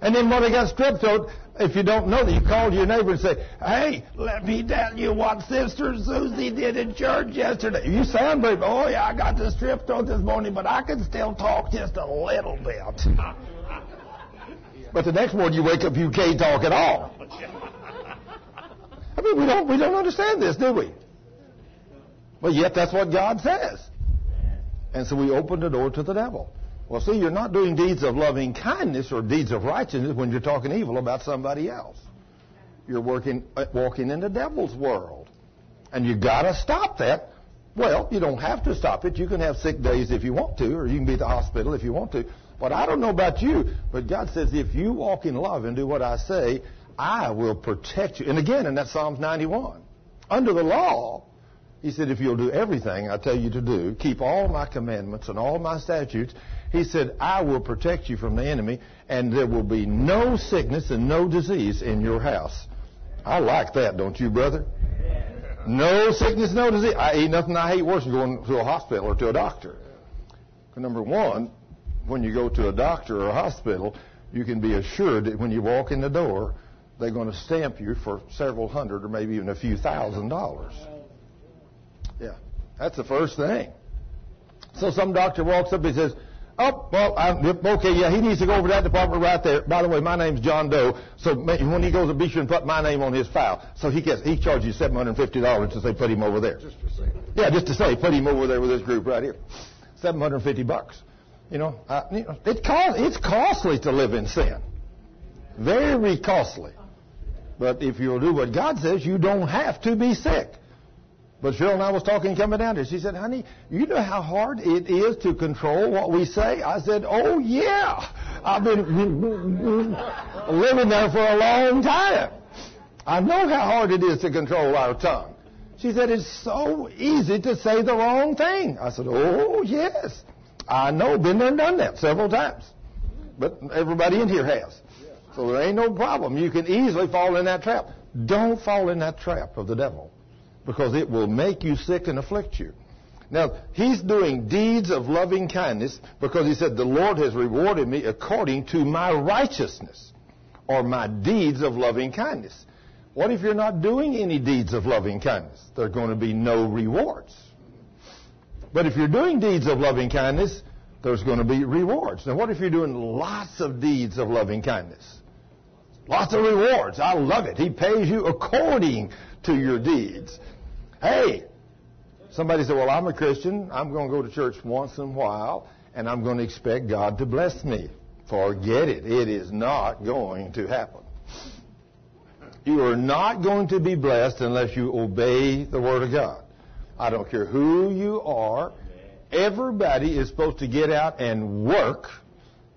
A: And then when they got strep throat, if you don't know that, you call your neighbor and say, Hey, let me tell you what Sister Susie did in church yesterday. You sound very, oh yeah, I got the strep throat this morning, but I can still talk just a little bit. but the next morning you wake up, you can't talk at all. I mean, we don't, we don't understand this, do we? But yet that's what God says. And so we open the door to the devil. Well, see, you're not doing deeds of loving kindness or deeds of righteousness when you're talking evil about somebody else. You're working, uh, walking in the devil's world. And you've gotta stop that. Well, you don't have to stop it. You can have sick days if you want to, or you can be at the hospital if you want to. But I don't know about you, but God says if you walk in love and do what I say, I will protect you. And again, in that Psalms 91, under the law, he said, if you'll do everything I tell you to do, keep all my commandments and all my statutes, he said, I will protect you from the enemy, and there will be no sickness and no disease in your house. I like that, don't you, brother? No sickness, no disease. I ain't nothing I hate worse than going to a hospital or to a doctor. Number one, when you go to a doctor or a hospital, you can be assured that when you walk in the door, they're going to stamp you for several hundred or maybe even a few thousand dollars. Yeah, that's the first thing. So some doctor walks up and says, Oh, well, I'm, okay, yeah, he needs to go over to that department right there. By the way, my name's John Doe, so when he goes to be sure and put my name on his file. So he gets, he charges you $750 to say put him over there.
D: Just to say.
A: Yeah, just to say put him over there with this group right here. 750 bucks. You know, uh, you know it cost, it's costly to live in sin. Very costly. But if you'll do what God says, you don't have to be sick. But Cheryl and I was talking coming down here. She said, honey, you know how hard it is to control what we say? I said, oh yeah. I've been living there for a long time. I know how hard it is to control our tongue. She said, it's so easy to say the wrong thing. I said, oh yes. I know, been there and done that several times. But everybody in here has. So there ain't no problem. You can easily fall in that trap. Don't fall in that trap of the devil because it will make you sick and afflict you. Now, he's doing deeds of loving kindness because he said, The Lord has rewarded me according to my righteousness or my deeds of loving kindness. What if you're not doing any deeds of loving kindness? There are going to be no rewards. But if you're doing deeds of loving kindness, there's going to be rewards. Now, what if you're doing lots of deeds of loving kindness? Lots of rewards. I love it. He pays you according to your deeds. Hey, somebody said, Well, I'm a Christian. I'm going to go to church once in a while, and I'm going to expect God to bless me. Forget it. It is not going to happen. You are not going to be blessed unless you obey the Word of God. I don't care who you are. Everybody is supposed to get out and work.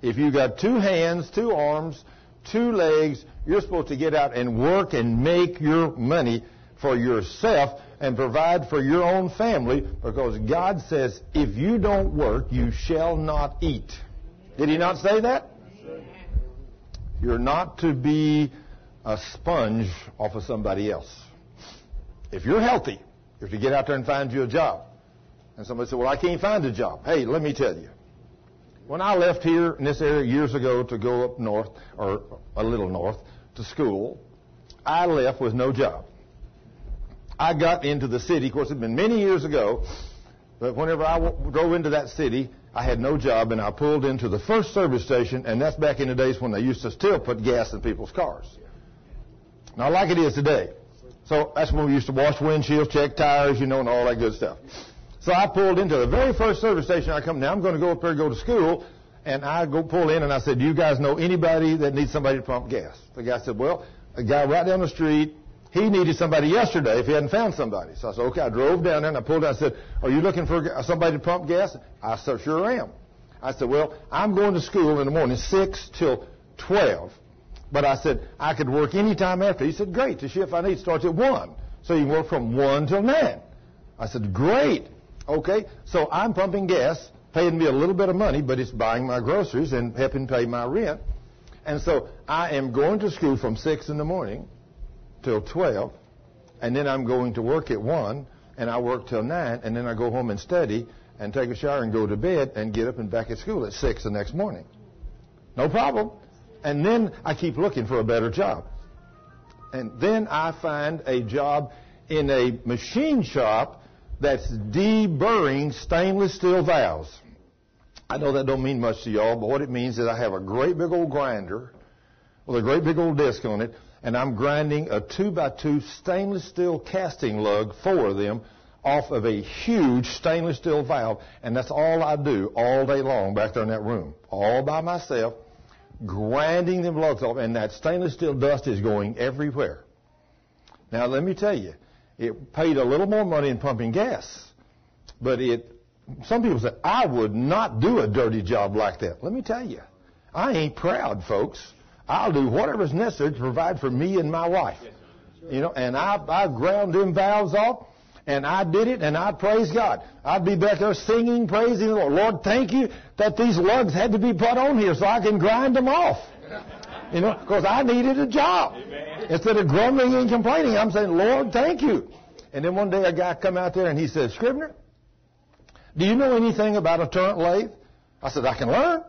A: If you've got two hands, two arms, two legs, you're supposed to get out and work and make your money for yourself and provide for your own family because God says, if you don't work, you shall not eat. Did he not say that? You're not to be a sponge off of somebody else. If you're healthy, if you get out there and find you a job, and somebody said, well, I can't find a job. Hey, let me tell you. When I left here in this area years ago to go up north, or a little north, to school, I left with no job. I got into the city. Of course, it had been many years ago, but whenever I w- drove into that city, I had no job, and I pulled into the first service station, and that's back in the days when they used to still put gas in people's cars. Not like it is today. So that's when we used to wash windshields, check tires, you know, and all that good stuff. So I pulled into the very first service station I come. Now I'm going to go up there and go to school, and I go pull in, and I said, "Do you guys know anybody that needs somebody to pump gas?" The guy said, "Well, a guy right down the street. He needed somebody yesterday if he hadn't found somebody." So I said, "Okay." I drove down there and I pulled out. I said, "Are you looking for somebody to pump gas?" I said, "Sure am." I said, "Well, I'm going to school in the morning, six till twelve. But I said, I could work any time after. He said, great. The shift I need starts at 1. So you can work from 1 till 9. I said, great. Okay. So I'm pumping gas, paying me a little bit of money, but it's buying my groceries and helping pay my rent. And so I am going to school from 6 in the morning till 12. And then I'm going to work at 1. And I work till 9. And then I go home and study and take a shower and go to bed and get up and back at school at 6 the next morning. No problem. And then I keep looking for a better job. And then I find a job in a machine shop that's deburring stainless steel valves. I know that don't mean much to y'all, but what it means is I have a great big old grinder with a great big old disc on it, and I'm grinding a two by two stainless steel casting lug, four of them, off of a huge stainless steel valve, and that's all I do all day long back there in that room, all by myself grinding them lugs off, and that stainless steel dust is going everywhere. Now, let me tell you, it paid a little more money in pumping gas, but it. Some people say I would not do a dirty job like that. Let me tell you, I ain't proud, folks. I'll do whatever's necessary to provide for me and my wife. You know, and I I ground them valves off and I did it, and I praise God. I'd be back there singing, praising the Lord. Lord, thank you that these lugs had to be put on here so I can grind them off. You know, because I needed a job. Amen. Instead of grumbling and complaining, I'm saying, Lord, thank you. And then one day a guy come out there and he said, Scribner, do you know anything about a turret lathe? I said, I can learn.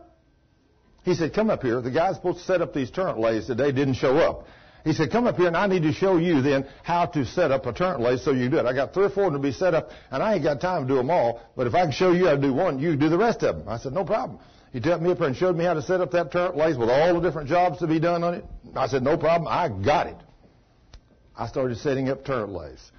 A: He said, come up here. The guy's supposed to set up these turret lathes today didn't show up. He said, come up here and I need to show you then how to set up a turret lathe so you do it. I got three or four to be set up and I ain't got time to do them all, but if I can show you how to do one, you do the rest of them. I said, no problem. He took me up here and showed me how to set up that turret lathe with all the different jobs to be done on it. I said, no problem. I got it. I started setting up turret lathes.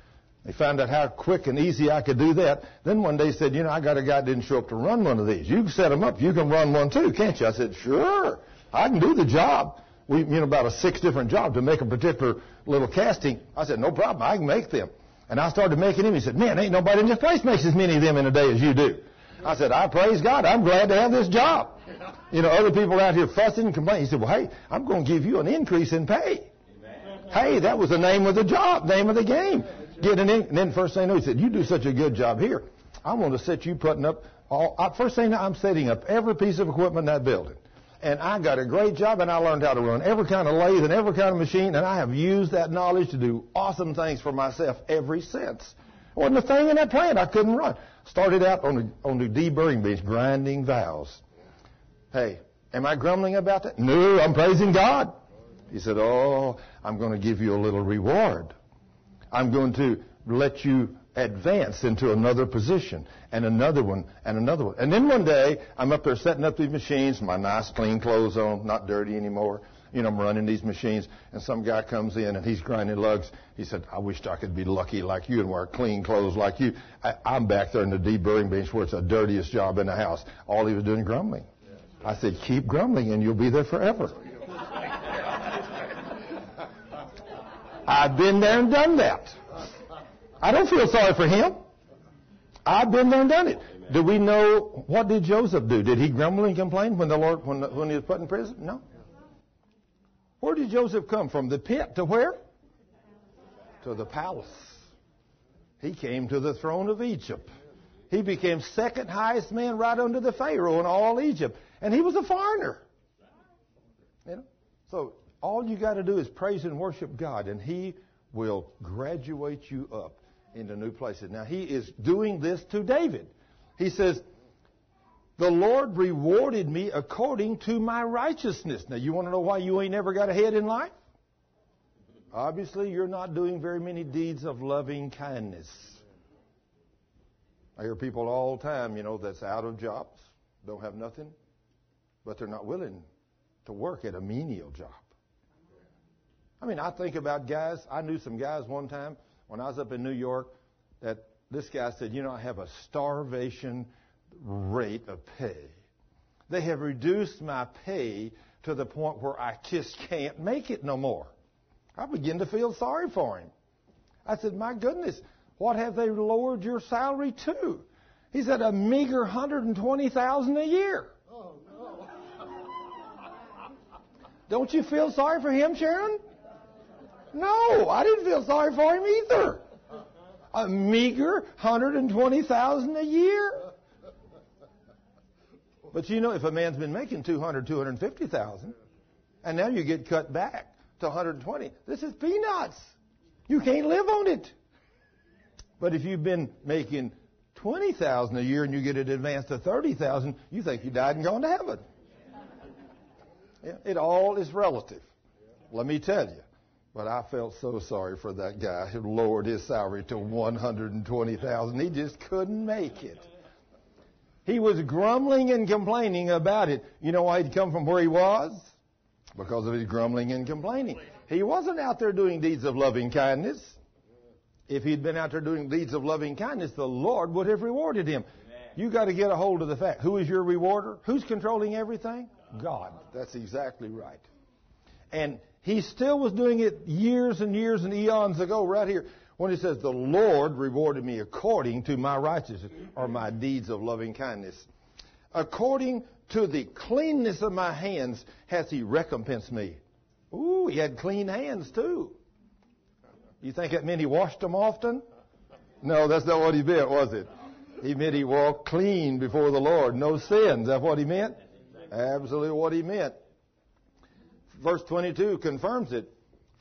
A: They found out how quick and easy I could do that. Then one day he said, you know, I got a guy that didn't show up to run one of these. You can set them up. You can run one too, can't you? I said, sure. I can do the job we, you know, about a six different job to make a particular little casting. I said, no problem, I can make them. And I started making them. He said, man, ain't nobody in this place makes as many of them in a day as you do. I said, I praise God. I'm glad to have this job. You know, other people out here fussing and complaining. He said, well, hey, I'm going to give you an increase in pay. Hey, that was the name of the job, name of the game. Get an and then first thing I know, he said, you do such a good job here. I want to set you putting up all, I, first thing I'm setting up every piece of equipment in that building and I got a great job, and I learned how to run every kind of lathe and every kind of machine, and I have used that knowledge to do awesome things for myself ever since. Wasn't a thing in that plant I couldn't run. Started out on the on the deburring bench, grinding valves. Hey, am I grumbling about that? No, I'm praising God. He said, "Oh, I'm going to give you a little reward. I'm going to let you advance into another position and another one and another one. And then one day, I'm up there setting up these machines, my nice clean clothes on, not dirty anymore. You know, I'm running these machines, and some guy comes in and he's grinding lugs. He said, I wish I could be lucky like you and wear clean clothes like you. I, I'm back there in the deburring bench where it's the dirtiest job in the house. All he was doing grumbling. I said, keep grumbling and you'll be there forever. I've been there and done that. I don't feel sorry for him. I've been there and done it. Amen. Do we know what did Joseph do? Did he grumble and complain when the Lord when, when he was put in prison? No. Where did Joseph come from? The pit to where? To the palace. He came to the throne of Egypt. He became second highest man right under the Pharaoh in all Egypt. And he was a foreigner. You know? So all you got to do is praise and worship God, and He will graduate you up into new places. Now, he is doing this to David. He says, The Lord rewarded me according to my righteousness. Now, you want to know why you ain't ever got ahead in life? Obviously, you're not doing very many deeds of loving kindness. I hear people all the time, you know, that's out of jobs, don't have nothing, but they're not willing to work at a menial job. I mean, I think about guys. I knew some guys one time when I was up in New York that this guy said, you know, I have a starvation rate of pay. They have reduced my pay to the point where I just can't make it no more. I begin to feel sorry for him. I said, my goodness, what have they lowered your salary to? He said, a meager 120,000 a year. Oh, no. Don't you feel sorry for him, Sharon? No, I didn't feel sorry for him either. A meager 120,000 a year. But you know, if a man's been making 200, 250,000, and now you get cut back to 120, this is peanuts. You can't live on it. But if you've been making 20,000 a year and you get it advanced to 30,000, you think you died and gone to heaven. Yeah, it all is relative. Let me tell you. But I felt so sorry for that guy who lowered his salary to 120,000. He just couldn't make it. He was grumbling and complaining about it. You know why he'd come from where he was? Because of his grumbling and complaining. He wasn't out there doing deeds of loving kindness. If he'd been out there doing deeds of loving kindness, the Lord would have rewarded him. You got to get a hold of the fact. Who is your rewarder? Who's controlling everything? God. That's exactly right. And he still was doing it years and years and eons ago, right here, when he says, The Lord rewarded me according to my righteousness or my deeds of loving kindness. According to the cleanness of my hands hath he recompensed me. Ooh, he had clean hands too. You think that meant he washed them often? No, that's not what he meant, was it? He meant he walked clean before the Lord, no sins. That's what he meant? Absolutely what he meant verse 22 confirms it.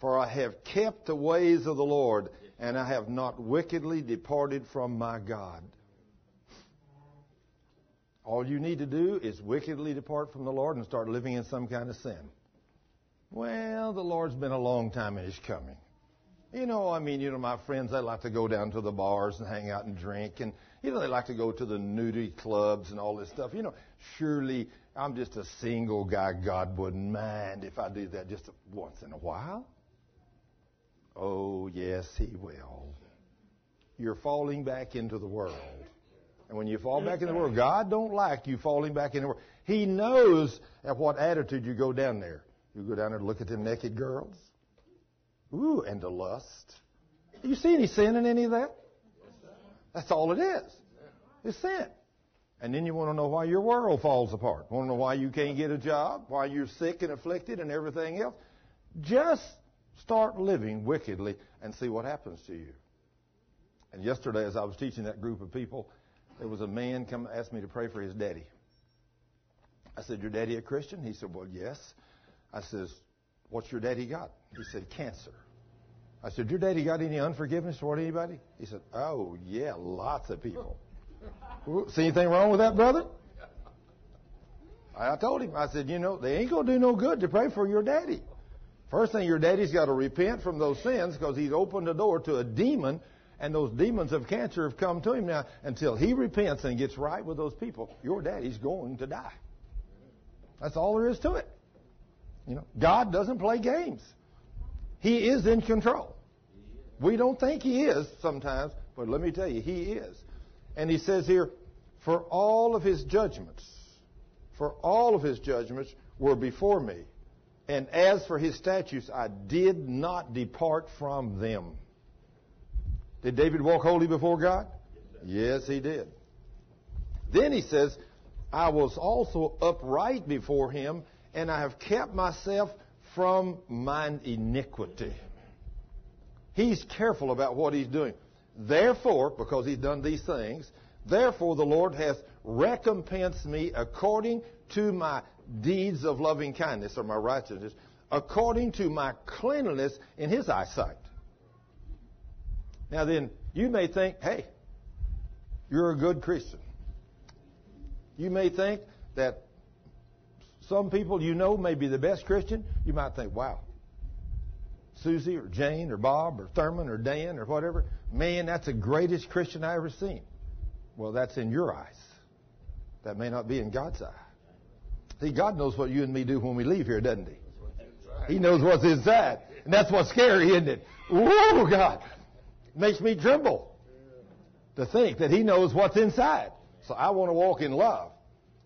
A: For I have kept the ways of the Lord, and I have not wickedly departed from my God. All you need to do is wickedly depart from the Lord and start living in some kind of sin. Well, the Lord's been a long time in His coming. You know, I mean, you know, my friends, they like to go down to the bars and hang out and drink, and you know, they like to go to the nudity clubs and all this stuff. You know, surely I'm just a single guy. God wouldn't mind if I did that just once in a while. Oh, yes, He will. You're falling back into the world. And when you fall back in the world, God don't like you falling back in the world. He knows at what attitude you go down there. You go down there to look at them naked girls. Ooh, and to lust. Do you see any sin in any of that? That's all it is. It's sin. And then you want to know why your world falls apart. Want to know why you can't get a job, why you're sick and afflicted and everything else. Just start living wickedly and see what happens to you. And yesterday, as I was teaching that group of people, there was a man come ask me to pray for his daddy. I said, "Your daddy a Christian?" He said, "Well, yes." I says, "What's your daddy got?" He said, "Cancer." I said, "Your daddy got any unforgiveness toward anybody?" He said, "Oh yeah, lots of people." See anything wrong with that, brother? I told him, I said, you know, they ain't going to do no good to pray for your daddy. First thing, your daddy's got to repent from those sins because he's opened the door to a demon, and those demons of cancer have come to him now. Until he repents and gets right with those people, your daddy's going to die. That's all there is to it. You know, God doesn't play games. He is in control. We don't think he is sometimes, but let me tell you, he is. And he says here, for all of his judgments, for all of his judgments were before me. And as for his statutes, I did not depart from them. Did David walk holy before God? Yes, he did. Then he says, I was also upright before him, and I have kept myself from mine iniquity. He's careful about what he's doing. Therefore, because he's done these things, therefore the Lord hath recompensed me according to my deeds of loving kindness or my righteousness, according to my cleanliness in his eyesight. Now then, you may think, hey, you're a good Christian. You may think that some people you know may be the best Christian. You might think, wow, Susie or Jane or Bob or Thurman or Dan or whatever, man, that's the greatest Christian I ever seen. Well, that's in your eyes. That may not be in God's eye. See, God knows what you and me do when we leave here, doesn't He? He knows what's inside. And that's what's scary, isn't it? Oh, God. makes me tremble to think that He knows what's inside. So I want to walk in love.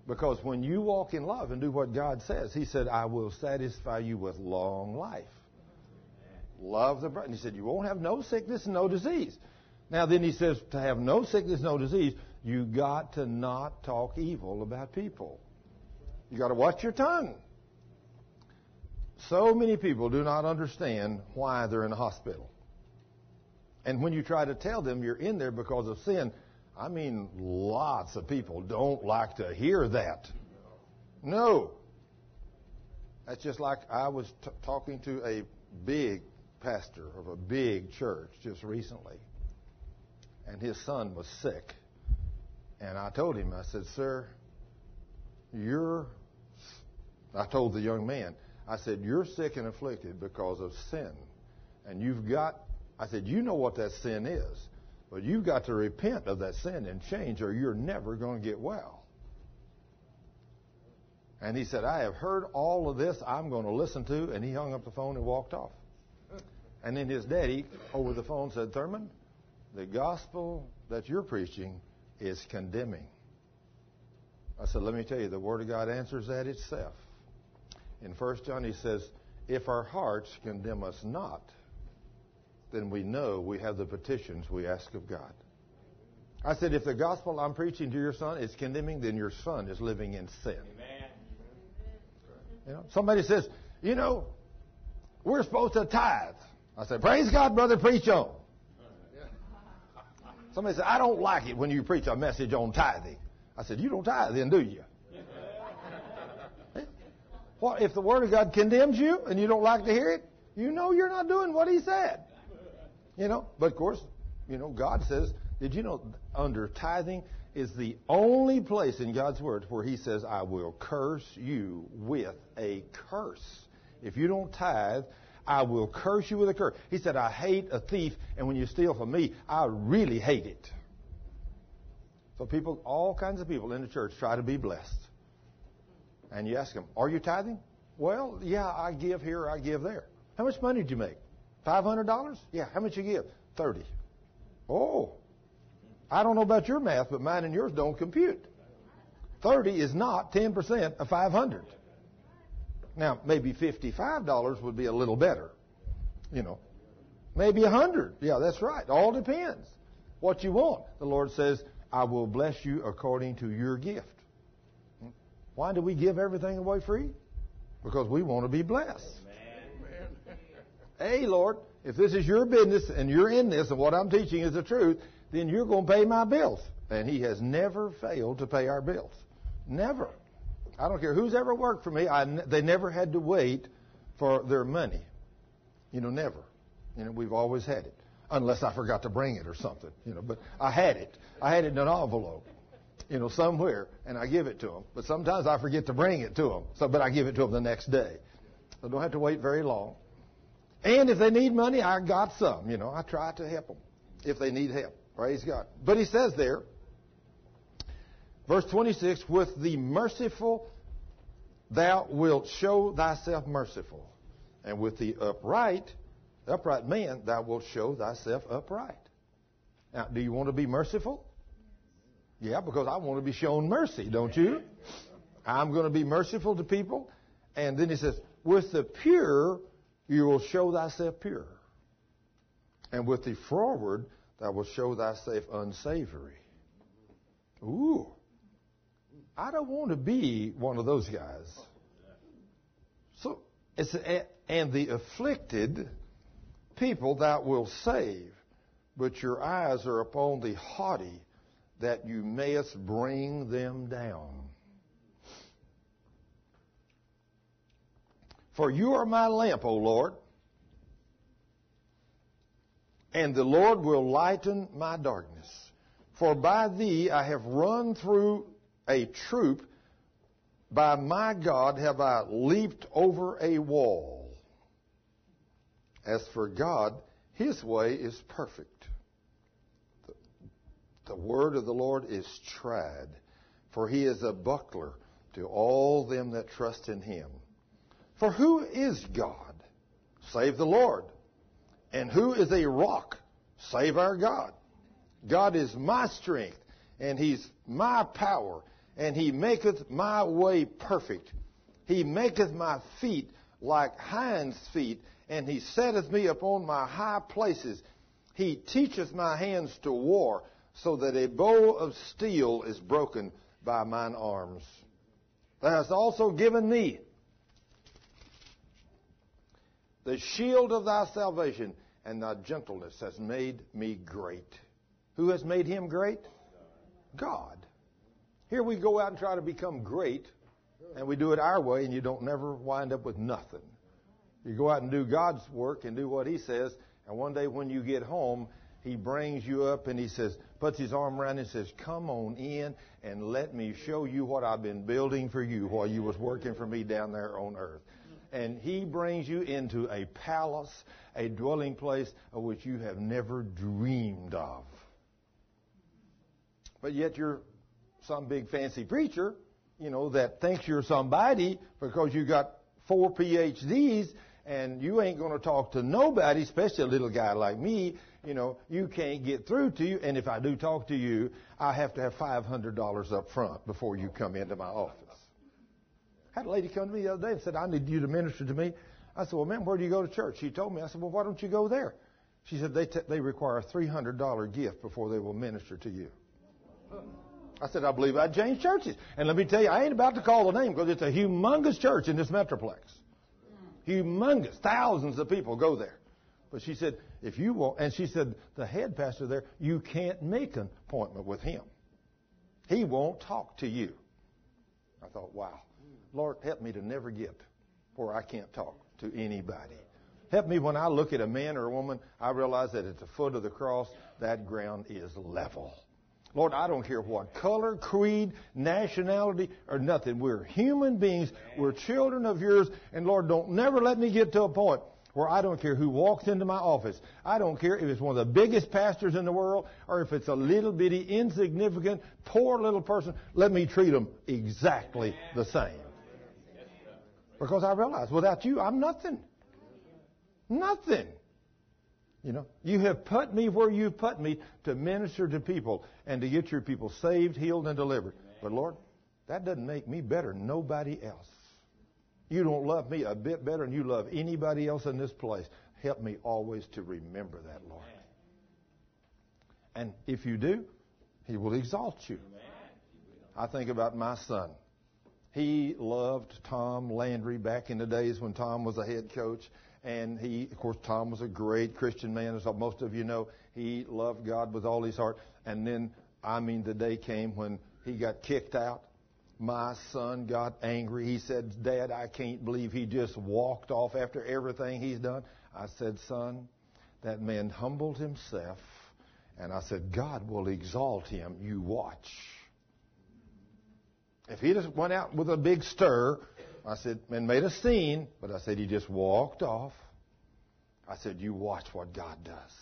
A: Because when you walk in love and do what God says, He said, I will satisfy you with long life. Love the brother. And He said, You won't have no sickness and no disease. Now then He says, To have no sickness, no disease, you got to not talk evil about people. You got to watch your tongue. So many people do not understand why they're in a hospital. And when you try to tell them you're in there because of sin, I mean, lots of people don't like to hear that. No. That's just like I was t- talking to a big pastor of a big church just recently, and his son was sick. And I told him, I said, Sir, you're, I told the young man, I said, You're sick and afflicted because of sin. And you've got, I said, You know what that sin is. But you've got to repent of that sin and change, or you're never going to get well. And he said, I have heard all of this I'm going to listen to. And he hung up the phone and walked off. And then his daddy, over the phone, said, Thurman, the gospel that you're preaching is condemning. I said, let me tell you, the Word of God answers that itself. In 1 John, he says, if our hearts condemn us not, then we know we have the petitions we ask of God. I said, if the gospel I'm preaching to your son is condemning, then your son is living in sin. Amen. You know, somebody says, you know, we're supposed to tithe. I said, praise God, brother, preach on. Somebody said, I don't like it when you preach a message on tithing. I said, you don't tithe then, do you? Well, if the Word of God condemns you and you don't like to hear it, you know you're not doing what He said. You know, but of course, you know, God says, did you know under tithing is the only place in God's Word where He says, I will curse you with a curse. If you don't tithe, I will curse you with a curse. He said, I hate a thief, and when you steal from me, I really hate it. So people, all kinds of people in the church try to be blessed. And you ask them, Are you tithing? Well, yeah, I give here, I give there. How much money did you make? $500? Yeah. How much you give? 30. Oh. I don't know about your math, but mine and yours don't compute. 30 is not 10% of 500. Now, maybe $55 would be a little better. You know. Maybe 100. Yeah, that's right. All depends what you want. The Lord says, I will bless you according to your gift. Why do we give everything away free? Because we want to be blessed. Hey, Lord, if this is your business and you're in this and what I'm teaching is the truth, then you're going to pay my bills. And He has never failed to pay our bills. Never. I don't care who's ever worked for me. I, they never had to wait for their money. You know, never. You know, we've always had it, unless I forgot to bring it or something. You know, but I had it. I had it in an envelope you know, somewhere, and I give it to them. But sometimes I forget to bring it to them. So, but I give it to them the next day. So don't have to wait very long. And if they need money, I got some. You know, I try to help them if they need help. Praise God. But he says there, verse 26, with the merciful thou wilt show thyself merciful, and with the upright, upright man, thou wilt show thyself upright. Now, do you want to be merciful? Yeah, because I want to be shown mercy, don't you? I'm going to be merciful to people. And then he says, with the pure, you will show thyself pure. And with the froward, thou wilt show thyself unsavory. Ooh. I don't want to be one of those guys. So, it's, and the afflicted people thou wilt save, but your eyes are upon the haughty that you mayest bring them down. For you are my lamp, O Lord, and the Lord will lighten my darkness. For by thee I have run through a troop, by my God have I leaped over a wall. As for God, his way is perfect. The word of the Lord is tried, for he is a buckler to all them that trust in him. For who is God Save the Lord. And who is a rock? Save our God. God is my strength, and He's my power, and He maketh my way perfect. He maketh my feet like hinds' feet, and He setteth me upon my high places. He teacheth my hands to war, so that a bow of steel is broken by mine arms. Thou hast also given me the shield of thy salvation, and thy gentleness has made me great. Who has made him great? God. Here we go out and try to become great, and we do it our way, and you don't never wind up with nothing. You go out and do God's work and do what He says, and one day when you get home, He brings you up and He says, puts His arm around and says, Come on in and let me show you what I've been building for you while you was working for me down there on earth. And He brings you into a palace, a dwelling place of which you have never dreamed of. But yet you're some big fancy preacher, you know, that thinks you're somebody because you got four PhDs and you ain't going to talk to nobody, especially a little guy like me. You know, you can't get through to you. And if I do talk to you, I have to have $500 up front before you come into my office. I had a lady come to me the other day and said, I need you to minister to me. I said, well, ma'am, where do you go to church? She told me. I said, well, why don't you go there? She said, they, t- they require a $300 gift before they will minister to you. I said, I believe I'd change churches. And let me tell you, I ain't about to call the name because it's a humongous church in this metroplex. Humongous. Thousands of people go there. But she said, if you want, and she said, the head pastor there, you can't make an appointment with him. He won't talk to you. I thought, wow. Lord, help me to never get where I can't talk to anybody. Help me when I look at a man or a woman, I realize that at the foot of the cross, that ground is level. Lord, I don't care what color, creed, nationality, or nothing. We're human beings. We're children of yours. And Lord, don't never let me get to a point where I don't care who walks into my office. I don't care if it's one of the biggest pastors in the world or if it's a little bitty, insignificant, poor little person. Let me treat them exactly the same. Because I realize without you, I'm nothing. Nothing. You know, you have put me where you put me to minister to people and to get your people saved, healed, and delivered. But Lord, that doesn't make me better than nobody else. You don't love me a bit better than you love anybody else in this place. Help me always to remember that, Lord. And if you do, He will exalt you. I think about my son. He loved Tom Landry back in the days when Tom was a head coach. And he, of course, Tom was a great Christian man, as most of you know. He loved God with all his heart. And then, I mean, the day came when he got kicked out. My son got angry. He said, Dad, I can't believe he just walked off after everything he's done. I said, Son, that man humbled himself. And I said, God will exalt him. You watch. If he just went out with a big stir, I said, and made a scene, but I said, he just walked off. I said, you watch what God does.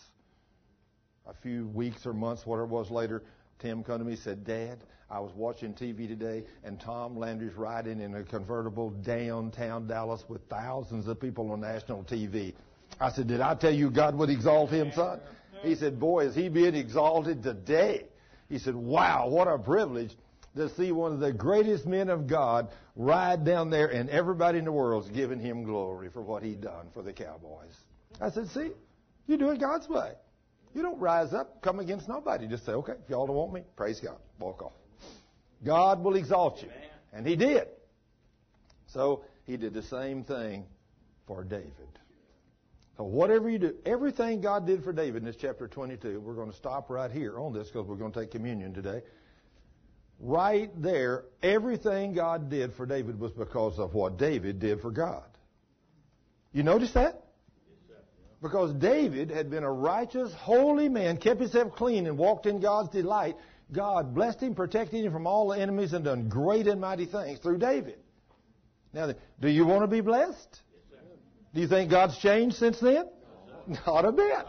A: A few weeks or months, whatever it was later, Tim come to me and said, Dad, I was watching TV today, and Tom Landry's riding in a convertible downtown Dallas with thousands of people on national TV. I said, Did I tell you God would exalt him, son? He said, Boy, is he being exalted today. He said, Wow, what a privilege to see one of the greatest men of God ride down there, and everybody in the world's giving him glory for what he done for the Cowboys. I said, see, you do it God's way. You don't rise up, come against nobody. Just say, okay, if y'all don't want me, praise God. Walk off. God will exalt you. And he did. So he did the same thing for David. So whatever you do, everything God did for David in this chapter 22, we're going to stop right here on this because we're going to take communion today right there, everything God did for David was because of what David did for God. You notice that? Because David had been a righteous, holy man, kept himself clean, and walked in God's delight. God blessed him, protected him from all the enemies, and done great and mighty things through David. Now, do you want to be blessed? Do you think God's changed since then? Not a bit.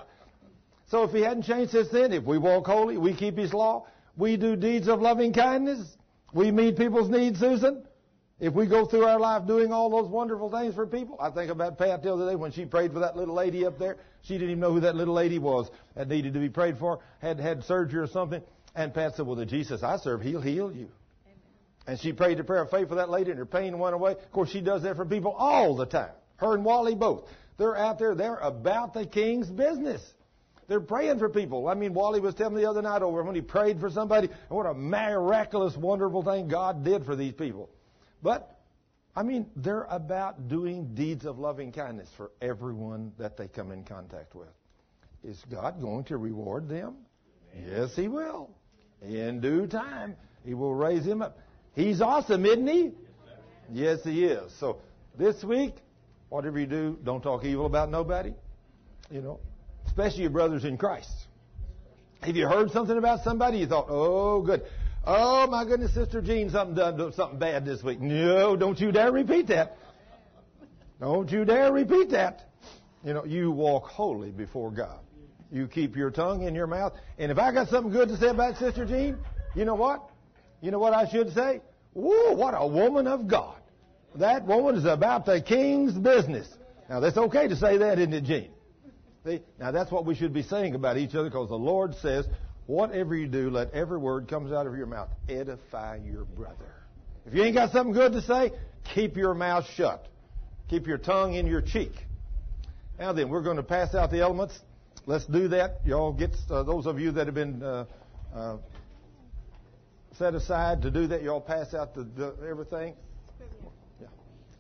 A: So if he hadn't changed since then, if we walk holy, we keep his law, we do deeds of loving kindness. We meet people's needs, Susan. If we go through our life doing all those wonderful things for people, I think about Pat the other day when she prayed for that little lady up there. She didn't even know who that little lady was that needed to be prayed for, had had surgery or something. And Pat said, Well, the Jesus I serve, he'll heal you. Amen. And she prayed a prayer of faith for that lady, and her pain went away. Of course, she does that for people all the time. Her and Wally both. They're out there, they're about the king's business. They're praying for people. I mean, Wally was telling me the other night over when he prayed for somebody, what a miraculous, wonderful thing God did for these people. But, I mean, they're about doing deeds of loving kindness for everyone that they come in contact with. Is God going to reward them? Yes, He will. In due time, He will raise him up. He's awesome, isn't He? Yes, He is. So, this week, whatever you do, don't talk evil about nobody. You know, especially your brothers in Christ. Have you heard something about somebody? You thought, oh, good. Oh my goodness, Sister Jean, something done something bad this week. No, don't you dare repeat that. Don't you dare repeat that. You know, you walk holy before God. You keep your tongue in your mouth. And if I got something good to say about Sister Jean, you know what? You know what I should say? Whoa, what a woman of God. That woman is about the king's business. Now that's okay to say that, isn't it, Jean? See? Now that's what we should be saying about each other because the Lord says, whatever you do, let every word comes out of your mouth edify your brother. If you ain't got something good to say, keep your mouth shut. Keep your tongue in your cheek. Now then, we're going to pass out the elements. Let's do that. Y'all get uh, those of you that have been uh, uh, set aside to do that. Y'all pass out the, the everything.
D: Yeah.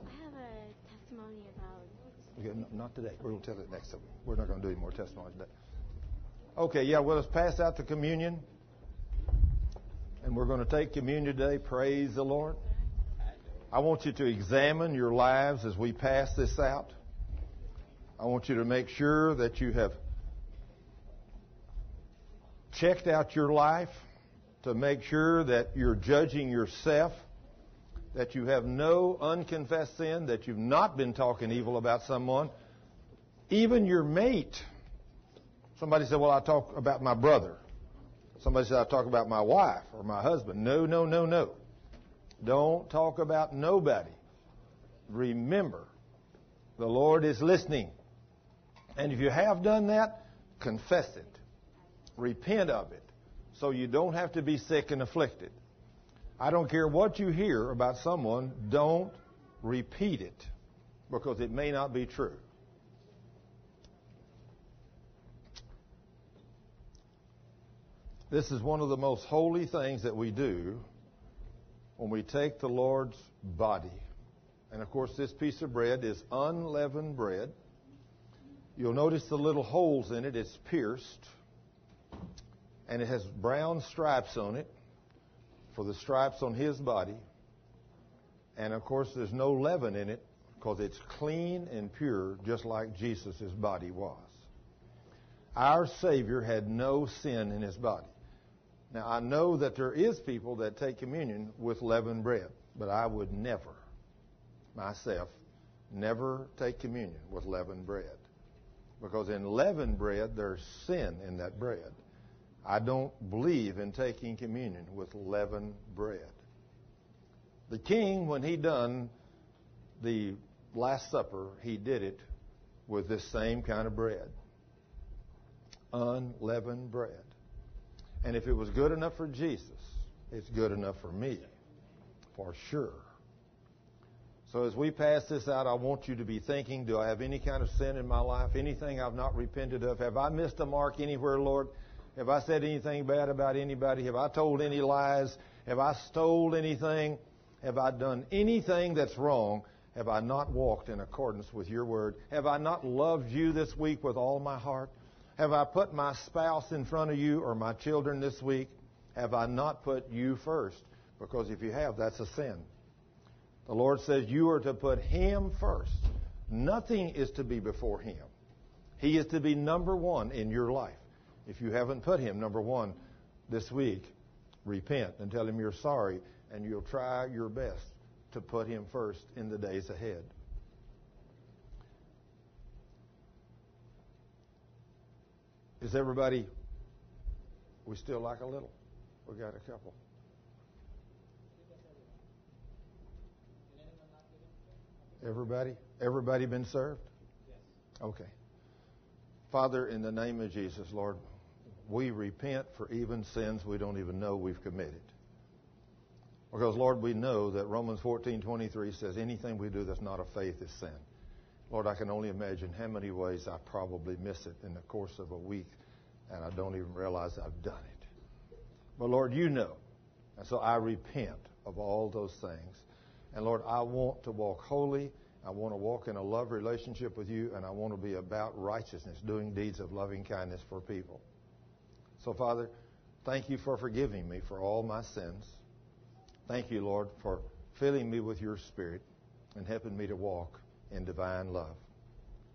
D: I have a testimony
A: Okay, not today. We're going to tell it next time. We're not going to do any more testimonies today. Okay, yeah, well, let's pass out the communion. And we're going to take communion today. Praise the Lord. I want you to examine your lives as we pass this out. I want you to make sure that you have checked out your life to make sure that you're judging yourself, that you have no unconfessed sin, that you've not been talking evil about someone, even your mate Somebody said, Well, I talk about my brother. Somebody said, I talk about my wife or my husband. No, no, no, no. Don't talk about nobody. Remember, the Lord is listening. And if you have done that, confess it. Repent of it. So you don't have to be sick and afflicted. I don't care what you hear about someone, don't repeat it because it may not be true. This is one of the most holy things that we do when we take the Lord's body. And of course, this piece of bread is unleavened bread. You'll notice the little holes in it. It's pierced. And it has brown stripes on it for the stripes on his body. And of course, there's no leaven in it because it's clean and pure, just like Jesus' body was. Our Savior had no sin in his body. Now, I know that there is people that take communion with leavened bread, but I would never, myself, never take communion with leavened bread. Because in leavened bread, there's sin in that bread. I don't believe in taking communion with leavened bread. The king, when he done the Last Supper, he did it with this same kind of bread. Unleavened bread. And if it was good enough for Jesus, it's good enough for me, for sure. So as we pass this out, I want you to be thinking, do I have any kind of sin in my life? Anything I've not repented of? Have I missed a mark anywhere, Lord? Have I said anything bad about anybody? Have I told any lies? Have I stole anything? Have I done anything that's wrong? Have I not walked in accordance with your word? Have I not loved you this week with all my heart? Have I put my spouse in front of you or my children this week? Have I not put you first? Because if you have, that's a sin. The Lord says you are to put Him first. Nothing is to be before Him. He is to be number one in your life. If you haven't put Him number one this week, repent and tell Him you're sorry, and you'll try your best to put Him first in the days ahead. Is everybody, we still like a little? We got a couple. Everybody? Everybody been served? Yes. Okay. Father, in the name of Jesus, Lord, we repent for even sins we don't even know we've committed. Because, Lord, we know that Romans 14:23 says anything we do that's not of faith is sin. Lord, I can only imagine how many ways I probably miss it in the course of a week, and I don't even realize I've done it. But, Lord, you know. And so I repent of all those things. And, Lord, I want to walk holy. I want to walk in a love relationship with you, and I want to be about righteousness, doing deeds of loving kindness for people. So, Father, thank you for forgiving me for all my sins. Thank you, Lord, for filling me with your Spirit and helping me to walk in divine love.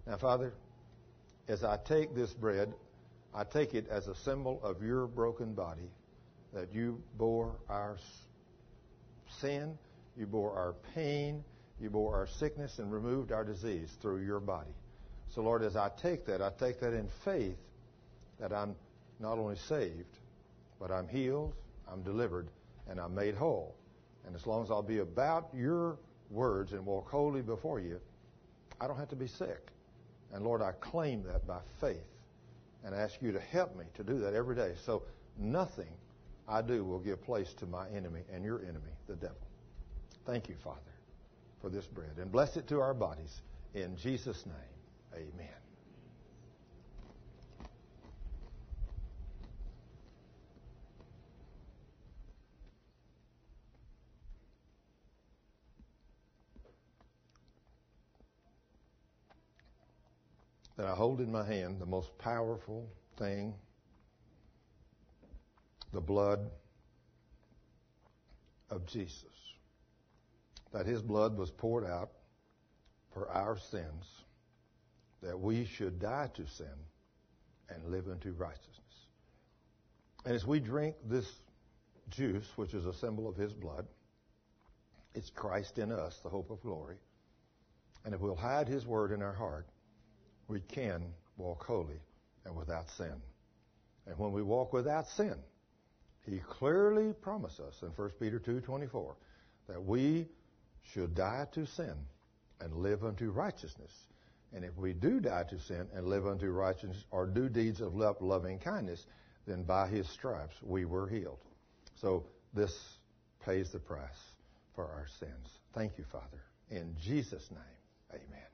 A: Now, Father, as I take this bread, I take it as a symbol of your broken body that you bore our sin, you bore our pain, you bore our sickness, and removed our disease through your body. So, Lord, as I take that, I take that in faith that I'm not only saved, but I'm healed, I'm delivered, and I'm made whole. And as long as I'll be about your words and walk holy before you, I don't have to be sick. And Lord, I claim that by faith and ask you to help me to do that every day. So nothing I do will give place to my enemy and your enemy, the devil. Thank you, Father, for this bread. And bless it to our bodies. In Jesus' name, amen. That I hold in my hand the most powerful thing the blood of Jesus. That his blood was poured out for our sins, that we should die to sin and live unto righteousness. And as we drink this juice, which is a symbol of his blood, it's Christ in us, the hope of glory. And if we'll hide his word in our heart, we can walk holy and without sin. And when we walk without sin, he clearly promised us in 1 Peter 2:24 that we should die to sin and live unto righteousness. And if we do die to sin and live unto righteousness or do deeds of loving kindness, then by his stripes we were healed. So this pays the price for our sins. Thank you, Father. In Jesus' name, amen.